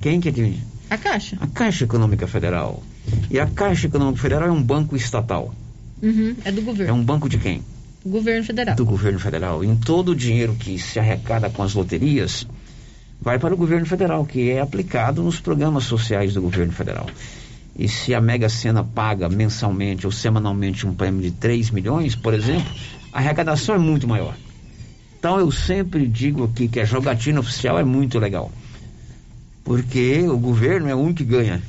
Quem, que administra? A Caixa. A Caixa Econômica Federal. E a Caixa Econômica Federal é um banco estatal. Uhum, é do governo. É um banco de quem? Governo federal. Do governo federal. Em todo o dinheiro que se arrecada com as loterias vai para o governo federal, que é aplicado nos programas sociais do governo federal. E se a Mega Sena paga mensalmente ou semanalmente um prêmio de 3 milhões, por exemplo, a arrecadação é muito maior. Então eu sempre digo aqui que a jogatina oficial é muito legal. Porque o governo é o único que ganha.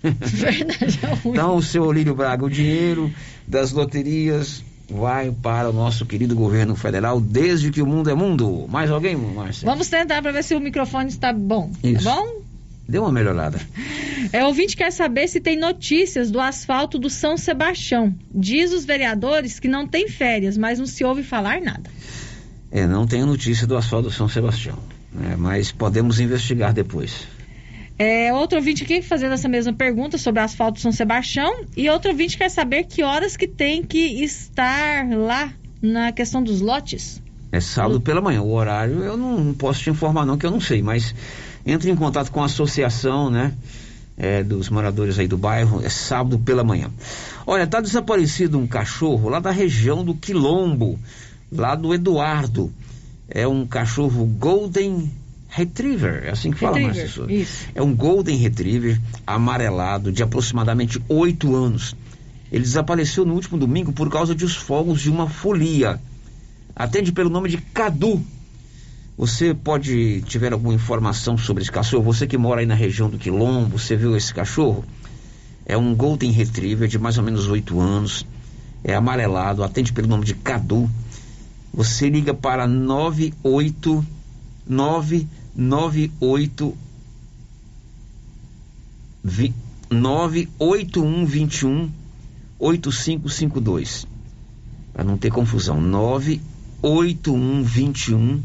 Verdade, é o único. Então o seu Olírio Braga, o dinheiro das loterias vai para o nosso querido governo federal desde que o mundo é mundo. Mais alguém, Márcia? Vamos tentar para ver se o microfone está bom. Tá Isso. Tá bom? Deu uma melhorada. É, o ouvinte quer saber se tem notícias do asfalto do São Sebastião. Diz os vereadores que não tem férias, mas não se ouve falar nada. É, não tenho notícia do asfalto do São Sebastião, né, mas podemos investigar depois. É, outro ouvinte aqui fazendo essa mesma pergunta sobre asfalto São Sebastião. E outro ouvinte quer saber que horas que tem que estar lá na questão dos lotes. É sábado pela manhã. O horário eu não, não, posso te informar não, que eu não sei. Mas entre em contato com a associação, né? É, dos moradores aí do bairro. É sábado pela manhã. Olha, tá desaparecido um cachorro lá da região do Quilombo. Lá do Eduardo. É um cachorro Golden Retriever, é assim que fala, Márcio É um Golden Retriever amarelado de aproximadamente oito anos. Ele desapareceu no último domingo por causa dos fogos de uma folia. Atende pelo nome de Cadu. Você pode tiver alguma informação sobre esse cachorro? Você que mora aí na região do Quilombo, você viu esse cachorro? É um Golden Retriever de mais ou menos oito anos. É amarelado, atende pelo nome de Cadu. Você liga para 989 98 98121 8552. Para não ter confusão, 98121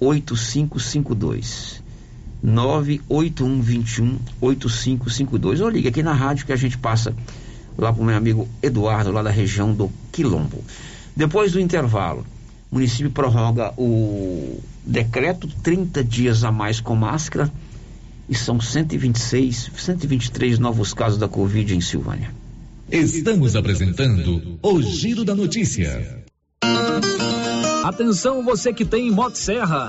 8552. 98121 8552. Ou liga aqui na rádio que a gente passa lá para o meu amigo Eduardo, lá da região do Quilombo. Depois do intervalo, o município prorroga o decreto 30 dias a mais com máscara e são 126, 123 novos casos da Covid em Silvânia. Estamos apresentando o Giro da Notícia. Atenção você que tem Motosserra.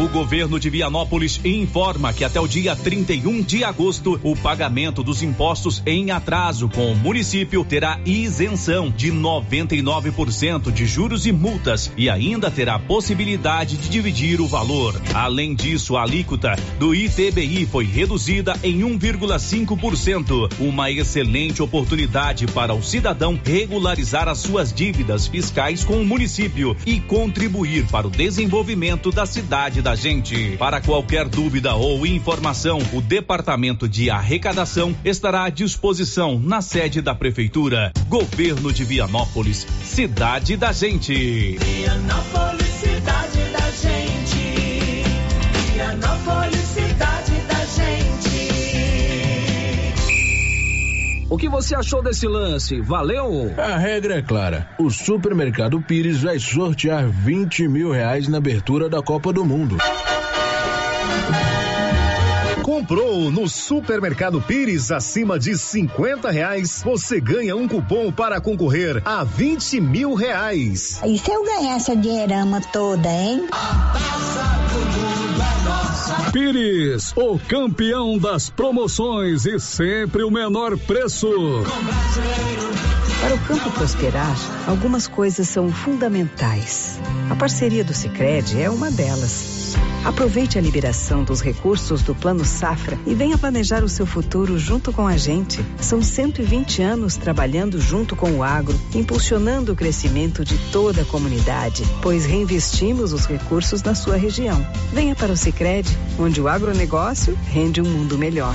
O governo de Vianópolis informa que até o dia 31 de agosto, o pagamento dos impostos em atraso com o município terá isenção de 99% de juros e multas e ainda terá possibilidade de dividir o valor. Além disso, a alíquota do ITBI foi reduzida em 1,5%, uma excelente oportunidade para o cidadão regularizar as suas dívidas fiscais com o município e contribuir para o desenvolvimento da cidade da gente. Para qualquer dúvida ou informação, o Departamento de Arrecadação estará à disposição na sede da Prefeitura. Governo de Vianópolis, cidade da gente. Vianópolis, cidade da gente. Vianópolis, cidade O que você achou desse lance? Valeu? A regra é clara. O supermercado Pires vai sortear 20 mil reais na abertura da Copa do Mundo. Comprou no Supermercado Pires acima de 50 reais, você ganha um cupom para concorrer a 20 mil reais. E se eu ganhar essa dinheirama toda, hein? Pires, o campeão das promoções e sempre o menor preço. Para o campo prosperar, algumas coisas são fundamentais. A parceria do Sicredi é uma delas. Aproveite a liberação dos recursos do Plano Safra e venha planejar o seu futuro junto com a gente. São 120 anos trabalhando junto com o agro, impulsionando o crescimento de toda a comunidade, pois reinvestimos os recursos na sua região. Venha para o Sicredi, onde o agronegócio rende um mundo melhor.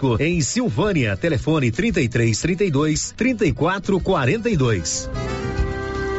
em Silvânia. Telefone 33 32 34 42.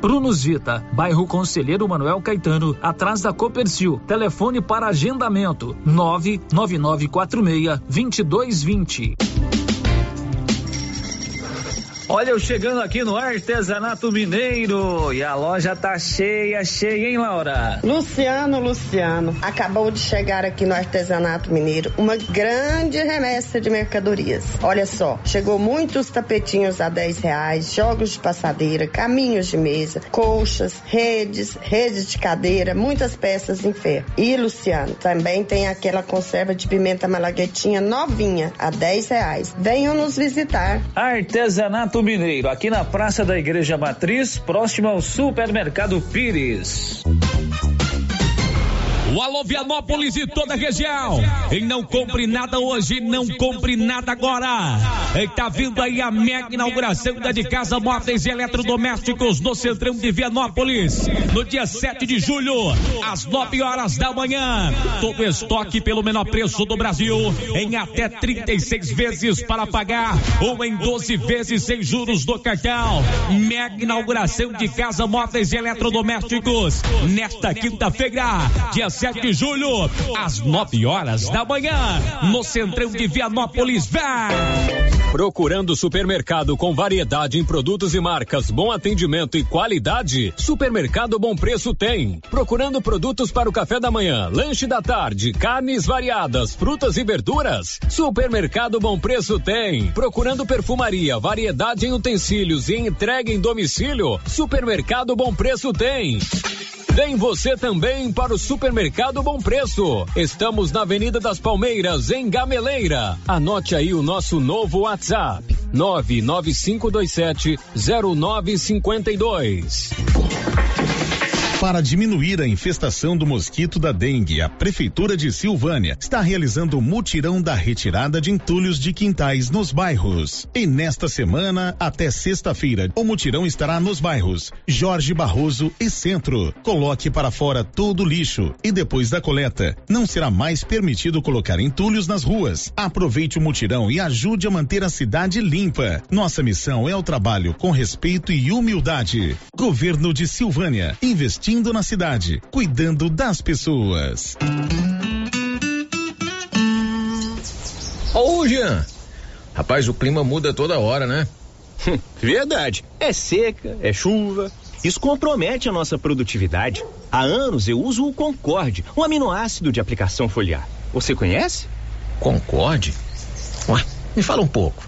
Prunus Vita, bairro Conselheiro Manuel Caetano, atrás da Copercil. Telefone para agendamento: 99946 2220. Olha, eu chegando aqui no Artesanato Mineiro e a loja tá cheia, cheia, hein, Laura? Luciano, Luciano, acabou de chegar aqui no Artesanato Mineiro uma grande remessa de mercadorias. Olha só, chegou muitos tapetinhos a 10 reais, jogos de passadeira, caminhos de mesa, colchas, redes, redes de cadeira, muitas peças em ferro. E, Luciano, também tem aquela conserva de pimenta malaguetinha novinha a 10 reais. Venham nos visitar. Artesanato Mineiro, aqui na Praça da Igreja Matriz, próximo ao Supermercado Pires. O Alô Vianópolis e toda a região. E não compre nada hoje, não compre nada agora. E tá vindo aí a mega inauguração da de casa móveis e eletrodomésticos no centrão de Vianópolis. No dia 7 de julho, às 9 horas da manhã. Todo estoque pelo menor preço do Brasil. Em até 36 vezes para pagar ou em 12 vezes sem juros do cartão. Mega inauguração de casa móveis e eletrodomésticos. Nesta quinta-feira, dia 7 de julho, às 9 horas da manhã, no centrão de Vianópolis. Vai! Procurando supermercado com variedade em produtos e marcas, bom atendimento e qualidade? Supermercado Bom Preço tem. Procurando produtos para o café da manhã, lanche da tarde, carnes variadas, frutas e verduras? Supermercado Bom Preço tem. Procurando perfumaria, variedade em utensílios e entrega em domicílio? Supermercado Bom Preço tem. Vem você também para o Supermercado Bom Preço. Estamos na Avenida das Palmeiras, em Gameleira. Anote aí o nosso novo WhatsApp: 99527 0952. Para diminuir a infestação do mosquito da dengue, a Prefeitura de Silvânia está realizando o mutirão da retirada de entulhos de quintais nos bairros. E nesta semana, até sexta-feira, o mutirão estará nos bairros Jorge Barroso e Centro. Coloque para fora todo o lixo e depois da coleta, não será mais permitido colocar entulhos nas ruas. Aproveite o mutirão e ajude a manter a cidade limpa. Nossa missão é o trabalho com respeito e humildade. Governo de Silvânia, investindo na cidade, cuidando das pessoas. Ô, Jean. Rapaz, o clima muda toda hora, né? Verdade. É seca, é chuva. Isso compromete a nossa produtividade. Há anos eu uso o Concorde, um aminoácido de aplicação foliar. Você conhece? Concorde? Ué, me fala um pouco.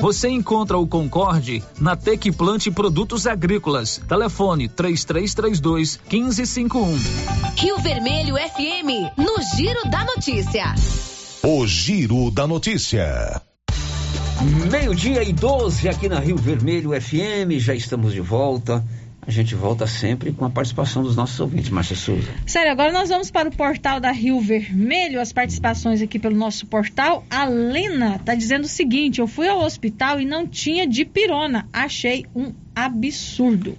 Você encontra o Concorde na Tec Plante Produtos Agrícolas. Telefone 3332 1551. Rio Vermelho FM, no Giro da Notícia. O Giro da Notícia. Meio-dia e 12 aqui na Rio Vermelho FM, já estamos de volta. A gente volta sempre com a participação dos nossos ouvintes, Márcia Souza. Sério, agora nós vamos para o portal da Rio Vermelho, as participações aqui pelo nosso portal. A Lena está dizendo o seguinte: eu fui ao hospital e não tinha dipirona. Achei um absurdo.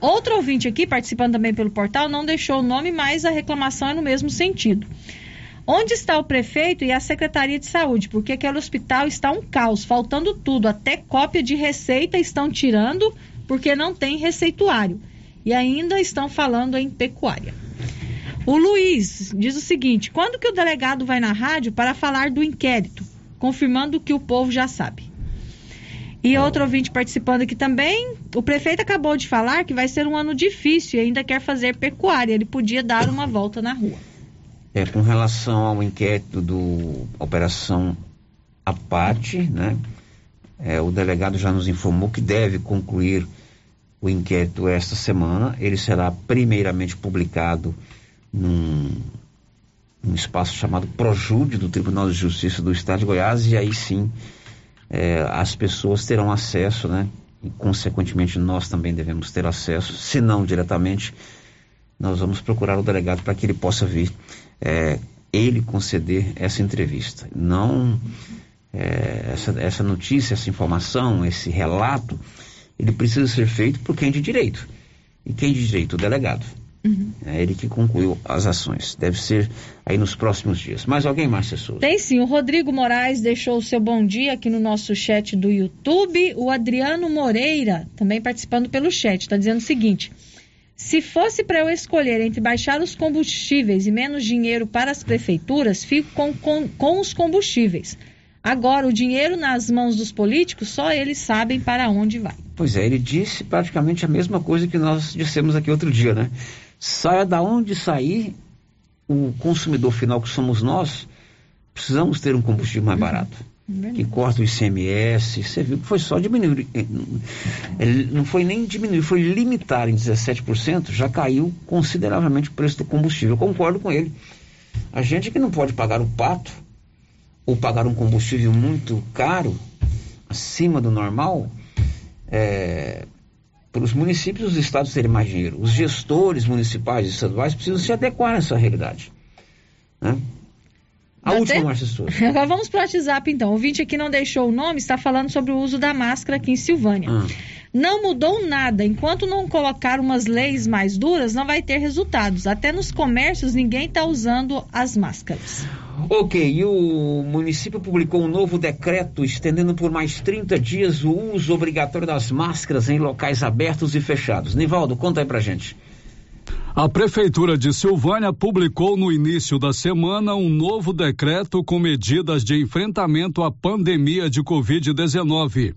Outro ouvinte aqui, participando também pelo portal, não deixou o nome, mas a reclamação é no mesmo sentido. Onde está o prefeito e a Secretaria de Saúde? Porque aquele hospital está um caos, faltando tudo, até cópia de receita estão tirando porque não tem receituário. E ainda estão falando em pecuária. O Luiz diz o seguinte: quando que o delegado vai na rádio para falar do inquérito, confirmando o que o povo já sabe? E outro ouvinte participando aqui também, o prefeito acabou de falar que vai ser um ano difícil e ainda quer fazer pecuária. Ele podia dar uma volta na rua. É, com relação ao inquérito do Operação Apate, né? É, o delegado já nos informou que deve concluir o inquérito esta semana. Ele será primeiramente publicado num, num espaço chamado Projúdio do Tribunal de Justiça do Estado de Goiás e aí sim é, as pessoas terão acesso, né? E consequentemente nós também devemos ter acesso, se não diretamente, nós vamos procurar o delegado para que ele possa vir, é, ele conceder essa entrevista. Não é, essa, essa notícia, essa informação, esse relato, ele precisa ser feito por quem de direito. E quem de direito? O delegado. Uhum. É ele que concluiu as ações. Deve ser aí nos próximos dias. Mais alguém, Márcia Souza? Tem sim. O Rodrigo Moraes deixou o seu bom dia aqui no nosso chat do YouTube. O Adriano Moreira, também participando pelo chat, está dizendo o seguinte. Se fosse para eu escolher entre baixar os combustíveis e menos dinheiro para as prefeituras, fico com, com, com os combustíveis. Agora, o dinheiro nas mãos dos políticos, só eles sabem para onde vai. Pois é, ele disse praticamente a mesma coisa que nós dissemos aqui outro dia, né? Saia da onde sair, o consumidor final que somos nós, precisamos ter um combustível mais uhum. barato. Que corta o ICMS, você viu que foi só diminuir. Ele não foi nem diminuir, foi limitar em 17%, já caiu consideravelmente o preço do combustível. Eu concordo com ele. A gente que não pode pagar o pato, ou pagar um combustível muito caro, acima do normal, é, para os municípios os estados terem mais dinheiro. Os gestores municipais e estaduais precisam se adequar a essa realidade. Né? A Até... última, Márcia Souza. Agora vamos para o WhatsApp, então. O ouvinte aqui não deixou o nome, está falando sobre o uso da máscara aqui em Silvânia. Ah. Não mudou nada. Enquanto não colocar umas leis mais duras, não vai ter resultados. Até nos comércios, ninguém está usando as máscaras. Ok, e o município publicou um novo decreto estendendo por mais 30 dias o uso obrigatório das máscaras em locais abertos e fechados. Nivaldo, conta aí pra gente. A Prefeitura de Silvânia publicou no início da semana um novo decreto com medidas de enfrentamento à pandemia de Covid-19.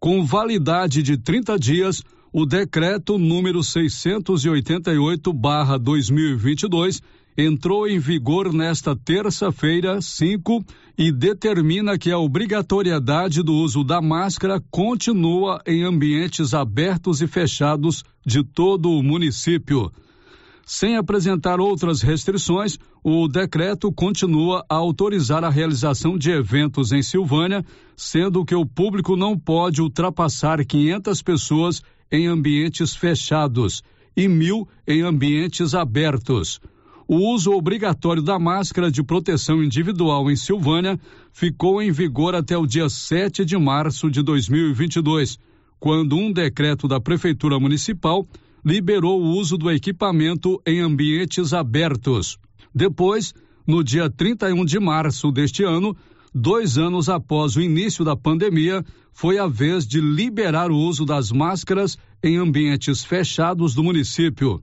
Com validade de 30 dias, o decreto número 688/2022 entrou em vigor nesta terça-feira, 5, e determina que a obrigatoriedade do uso da máscara continua em ambientes abertos e fechados de todo o município. Sem apresentar outras restrições, o decreto continua a autorizar a realização de eventos em Silvânia, sendo que o público não pode ultrapassar 500 pessoas em ambientes fechados e mil em ambientes abertos. O uso obrigatório da máscara de proteção individual em Silvânia ficou em vigor até o dia 7 de março de 2022, quando um decreto da Prefeitura Municipal liberou o uso do equipamento em ambientes abertos. Depois, no dia 31 de março deste ano, dois anos após o início da pandemia, foi a vez de liberar o uso das máscaras em ambientes fechados do município.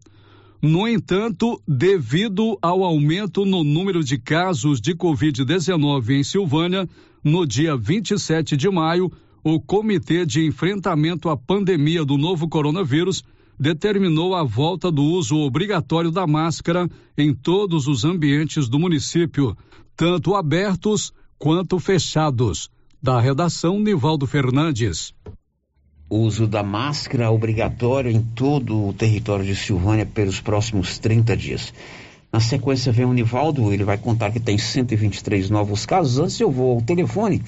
No entanto, devido ao aumento no número de casos de Covid-19 em Silvânia, no dia 27 de maio, o Comitê de Enfrentamento à Pandemia do Novo Coronavírus determinou a volta do uso obrigatório da máscara em todos os ambientes do município, tanto abertos quanto fechados. Da redação, Nivaldo Fernandes uso da máscara obrigatório em todo o território de Silvânia pelos próximos 30 dias. Na sequência vem o Nivaldo, ele vai contar que tem 123 novos casos. Antes eu vou ao telefone.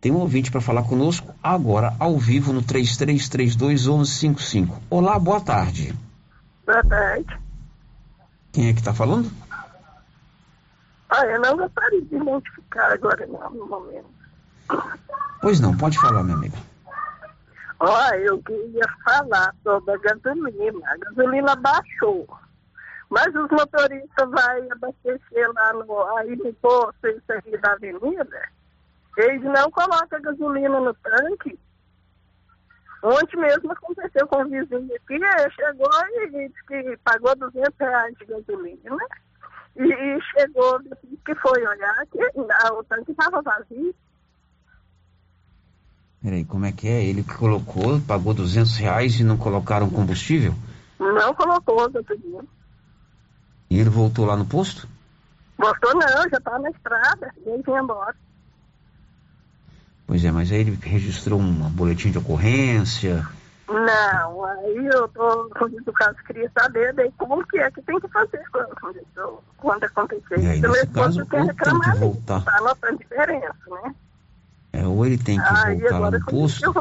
Tem um ouvinte para falar conosco agora, ao vivo, no 3332 1155. Olá, boa tarde. Boa tarde. Quem é que está falando? Ah, eu não gostaria de identificar agora não, no momento. Pois não, pode falar, meu amigo. Ó, eu queria falar sobre a gasolina. A gasolina baixou. Mas os motoristas vão abastecer lá no, aí no posto, isso aqui da avenida, eles não colocam gasolina no tanque. Ontem mesmo aconteceu com um vizinho aqui, ele chegou e disse que pagou 200 reais de gasolina, né? E, chegou, que foi olhar, que o tanque estava vazio. Peraí, como é que é? Ele colocou, pagou 200 reais e não colocaram combustível? Não colocou, doutor. E ele voltou lá no posto? Gostou não, já tá na estrada, e aí vem embora. Pois é, mas aí ele registrou um boletim de ocorrência. Não, aí eu tô, no caso, queria saber daí como que é que tem que fazer quando, quando acontecer. E aí, Pelo nesse esposo caso, tem tem que voltar. tá notando diferença, né? É, ou ele tem que aí voltar lá no posto,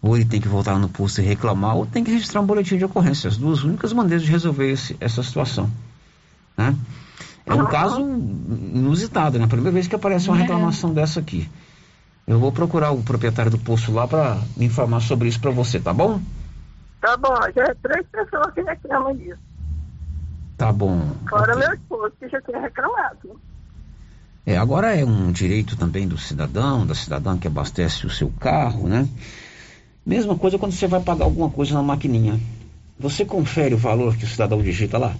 ou ele tem que voltar no posto e reclamar, ou tem que registrar um boletim de ocorrência. As duas únicas maneiras de resolver esse- essa situação. Né? É um caso inusitado, né? Primeira vez que aparece uma É. reclamação dessa aqui. Eu vou procurar o proprietário do posto lá para me informar sobre isso para você, tá bom? Tá bom, já é três pessoas que reclamam disso. Tá bom. Fora meu esposo, que já tinha reclamado. É, agora é um direito também do cidadão, da cidadã que abastece o seu carro, né? Mesma coisa quando você vai pagar alguma coisa na maquininha. Você confere o valor que o cidadão digita lá?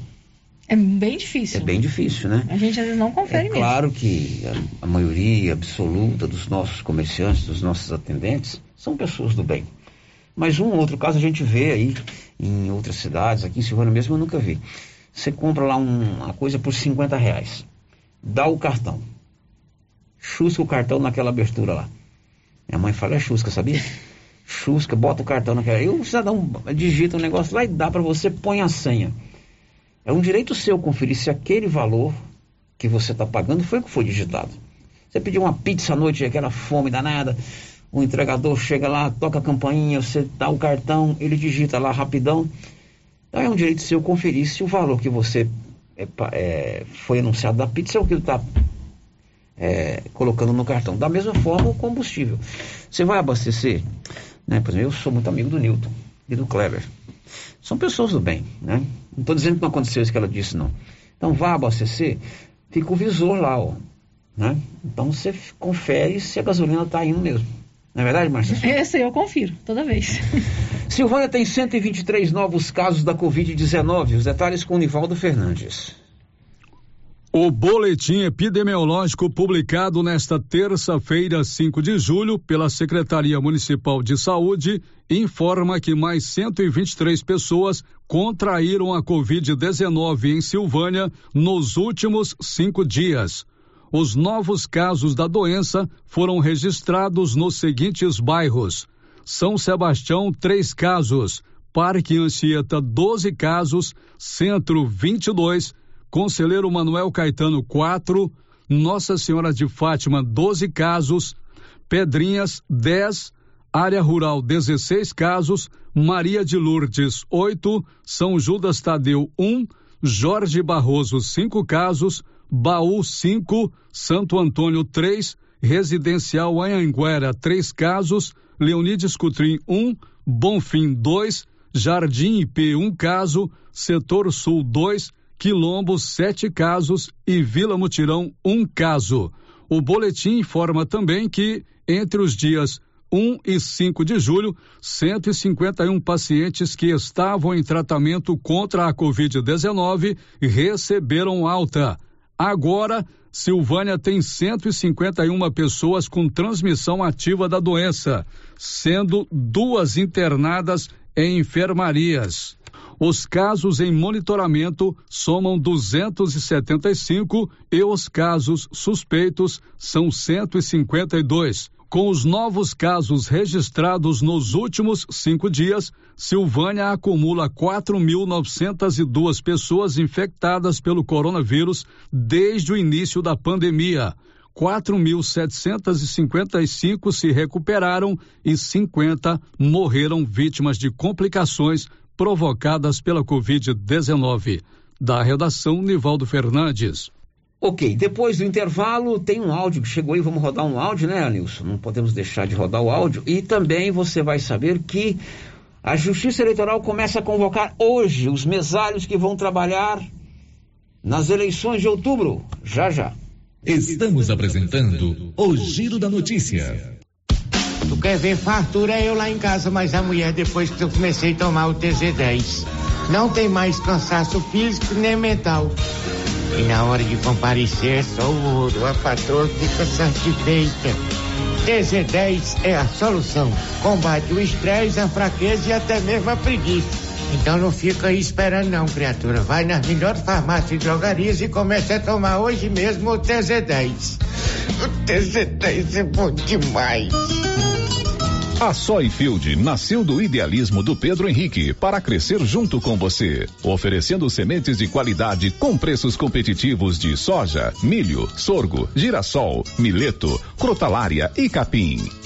É bem difícil. É bem difícil, né? A gente às vezes não confere É mesmo. claro que a, a maioria absoluta dos nossos comerciantes, dos nossos atendentes, são pessoas do bem. Mas um ou outro caso a gente vê aí em outras cidades, aqui em Silvânia mesmo eu nunca vi. Você compra lá um- uma coisa por 50 reais, dá o cartão, chusca o cartão naquela abertura lá. Minha mãe fala, é chusca, sabia? Chusca, bota o cartão naquela. E o cidadão digita um negócio lá e dá para você, põe a senha. É um direito seu conferir se aquele valor que você está pagando foi o que foi digitado. Você pediu uma pizza à noite, aquela fome danada, o entregador chega lá, toca a campainha, você dá o cartão, ele digita lá rapidão. Então é um direito seu conferir se o valor que você é, é, foi anunciado da pizza é o que ele está colocando no cartão. Da mesma forma, o combustível. Você vai abastecer, né? Por exemplo, eu sou muito amigo do Newton e do Clever. São pessoas do bem, né? Não estou dizendo que não aconteceu isso que ela disse, não. Então vá abastecer, fica o visor lá, ó. Né? Então você confere se a gasolina está indo mesmo. Não é verdade, Márcia? Esse eu confiro, toda vez. Silvânia tem 123 novos casos da Covid-19. Os detalhes com o Nivaldo Fernandes. O boletim epidemiológico publicado nesta terça-feira, 5 de julho, pela Secretaria Municipal de Saúde, informa que mais 123 pessoas contraíram a Covid-19 em Silvânia nos últimos cinco dias. Os novos casos da doença foram registrados nos seguintes bairros: São Sebastião, três casos, Parque Anchieta, 12 casos, Centro, 22, Conselheiro Manuel Caetano, 4, Nossa Senhora de Fátima, 12 casos, Pedrinhas, 10, Área Rural, 16 casos, Maria de Lourdes, 8, São Judas Tadeu, 1, Jorge Barroso, 5 casos, Baú, 5, Santo Antônio, 3, Residencial Anhanguera, 3 casos, Leonides Cutrim, 1, Bonfim, 2, Jardim IP, 1 caso, Setor Sul, 2, Quilombo, 7 casos e Vila Mutirão, 1 caso. O boletim informa também que, entre os dias 1 e 5 de julho, 151 pacientes que estavam em tratamento contra a Covid-19 receberam alta. Agora, Silvânia tem 151 pessoas com transmissão ativa da doença, sendo duas internadas em enfermarias. Os casos em monitoramento somam 275 e os casos suspeitos são 152. Com os novos casos registrados nos últimos cinco dias, Silvânia acumula 4.902 pessoas infectadas pelo coronavírus desde o início da pandemia. 4.755 se recuperaram e 50 morreram vítimas de complicações provocadas pela Covid-19. Da redação, Nivaldo Fernandes. Ok, depois do intervalo tem um áudio que chegou aí, vamos rodar um áudio, né, Nilson? Não podemos deixar de rodar o áudio. E também você vai saber que a Justiça Eleitoral começa a convocar hoje os mesários que vão trabalhar nas eleições de outubro. Já já. Estamos apresentando o Giro da Notícia. Tu quer ver fartura eu lá em casa, mas a mulher depois que eu comecei a tomar o TZ10. Não tem mais cansaço físico nem mental. E na hora de comparecer só o ouro, a patroa fica satisfeita. TZ10 é a solução. Combate o estresse, a fraqueza e até mesmo a preguiça. Então não fica aí esperando não, criatura. Vai nas melhores farmácias e drogarias e comece a tomar hoje mesmo o TZ10. O TZ10 é bom demais. A Soyfield nasceu do idealismo do Pedro Henrique para crescer junto com você, oferecendo sementes de qualidade com preços competitivos de soja, milho, sorgo, girassol, mileto, crotalária e capim.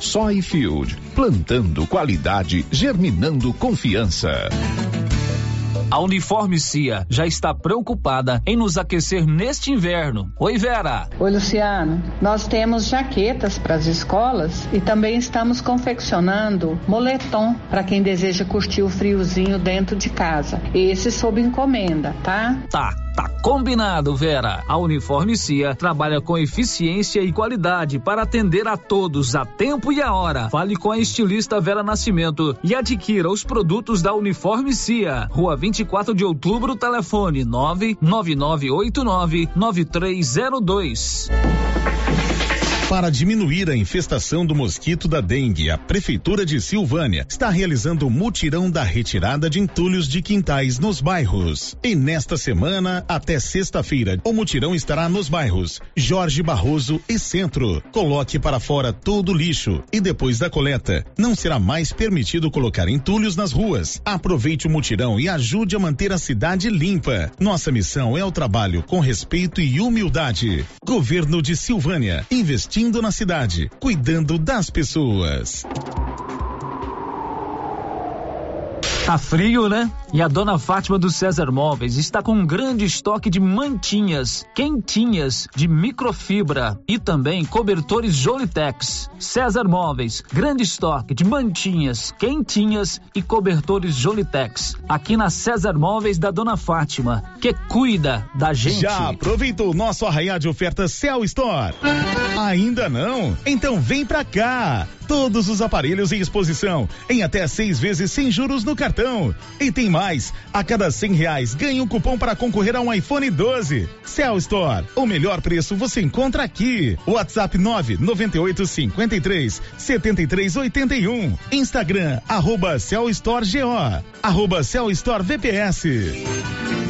Soyfield, plantando qualidade, germinando confiança. A Uniforme Cia já está preocupada em nos aquecer neste inverno. Oi, Vera. Oi, Luciano. Nós temos jaquetas para as escolas e também estamos confeccionando moletom para quem deseja curtir o friozinho dentro de casa. Esse sob encomenda, tá? Tá. Tá combinado, Vera. A Uniforme Cia trabalha com eficiência e qualidade para atender a todos a tempo e a hora. Fale com a estilista Vera Nascimento e adquira os produtos da Uniforme Cia. Rua 24 de Outubro, telefone 99989 9302. Para diminuir a infestação do mosquito da dengue, a Prefeitura de Silvânia está realizando o mutirão da retirada de entulhos de quintais nos bairros. E nesta semana, até sexta-feira, o mutirão estará nos bairros Jorge Barroso e Centro. Coloque para fora todo o lixo e depois da coleta, não será mais permitido colocar entulhos nas ruas. Aproveite o mutirão e ajude a manter a cidade limpa. Nossa missão é o trabalho com respeito e humildade. Governo de Silvânia, investindo na cidade, cuidando das pessoas. Tá frio, né? E a dona Fátima do César Móveis está com um grande estoque de mantinhas, quentinhas, de microfibra e também cobertores Jolitex. César Móveis, grande estoque de mantinhas, quentinhas e cobertores Jolitex. Aqui na César Móveis da dona Fátima, que cuida da gente. Já aproveitou o nosso arraial de ofertas Cell Store? Ainda não? Então vem pra cá! Todos os aparelhos em exposição, em até seis vezes sem juros no cartão. E tem mais, a cada cem reais ganha um cupom para concorrer a um iPhone 12. Cell Store, o melhor preço você encontra aqui. WhatsApp 998 53 73 81. Instagram, arroba Cell Store GO, arroba Cell Store VPS.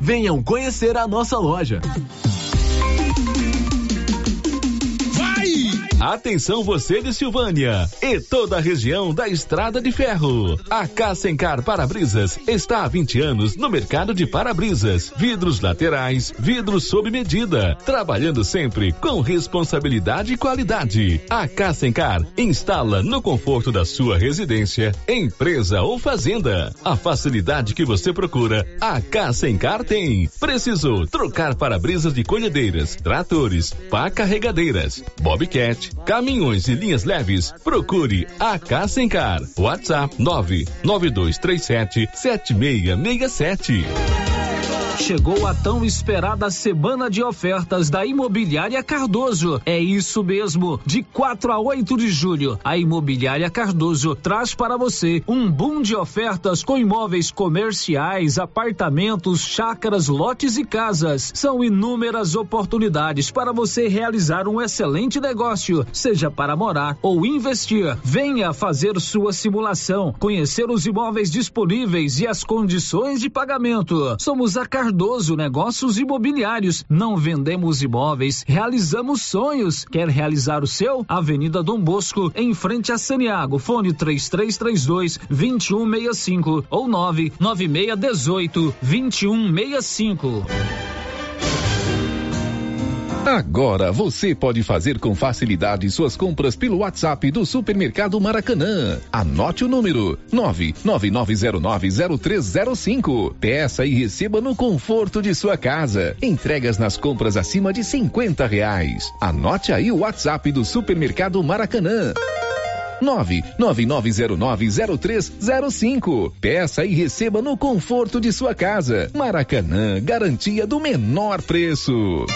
Venham conhecer a nossa loja. Atenção você de Silvânia e toda a região da Estrada de Ferro. A Cassencar Para-Brisas está há 20 anos no mercado de para-brisas, vidros laterais, vidros sob medida, trabalhando sempre com responsabilidade e qualidade. A Cassencar instala no conforto da sua residência, empresa ou fazenda. A facilidade que você procura, a Cassencar tem. Precisou trocar para-brisas de colhedeiras, tratores, pá carregadeiras, bobcat, caminhões e linhas leves, procure a Cassencar. WhatsApp 99237 7667. Chegou a tão esperada semana de ofertas da Imobiliária Cardoso. É isso mesmo. De 4 a 8 de julho, a Imobiliária Cardoso traz para você um boom de ofertas com imóveis comerciais, apartamentos, chácaras, lotes e casas. São inúmeras oportunidades para você realizar um excelente negócio, seja para morar ou investir. Venha fazer sua simulação, conhecer os imóveis disponíveis e as condições de pagamento. Somos a Cardoso Cardoso Negócios Imobiliários. Não vendemos imóveis, realizamos sonhos. Quer realizar o seu? Avenida Dom Bosco, em frente a Saniago. Fone 3332 2165 ou 99618 2165. Agora você pode fazer com facilidade suas compras pelo WhatsApp do Supermercado Maracanã. Anote o número 999090305. Peça e receba no conforto de sua casa. Entregas nas compras acima de 50 reais. Anote aí o WhatsApp do Supermercado Maracanã. 999090305. Peça e receba no conforto de sua casa. Maracanã, garantia do menor preço.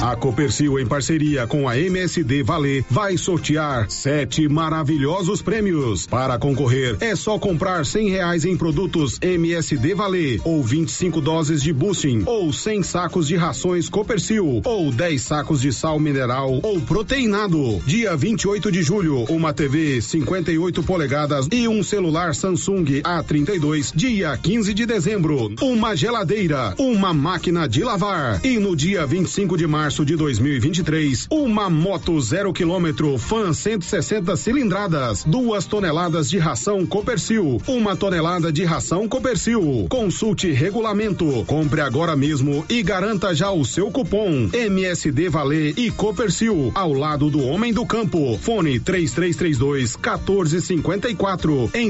A Copercil, em parceria com a MSD Valer, vai sortear sete maravilhosos prêmios. Para concorrer, é só comprar cem reais em produtos MSD Valer, ou 25 doses de boosting, ou 100 sacos de rações Copercil, ou 10 sacos de sal mineral ou proteinado. Dia 28 de julho, uma TV 58 polegadas e um celular Samsung A32. Dia 15 de dezembro, uma geladeira, uma máquina de lavar. E no dia 25 de março, março de 2023, uma moto zero quilômetro Fan 160 cilindradas, duas toneladas de ração Copercil, uma tonelada de ração Copercil. Consulte regulamento, compre agora mesmo e garanta já o seu cupom MSD Valer e Copercil ao lado do homem do campo. Fone 3332 1454 em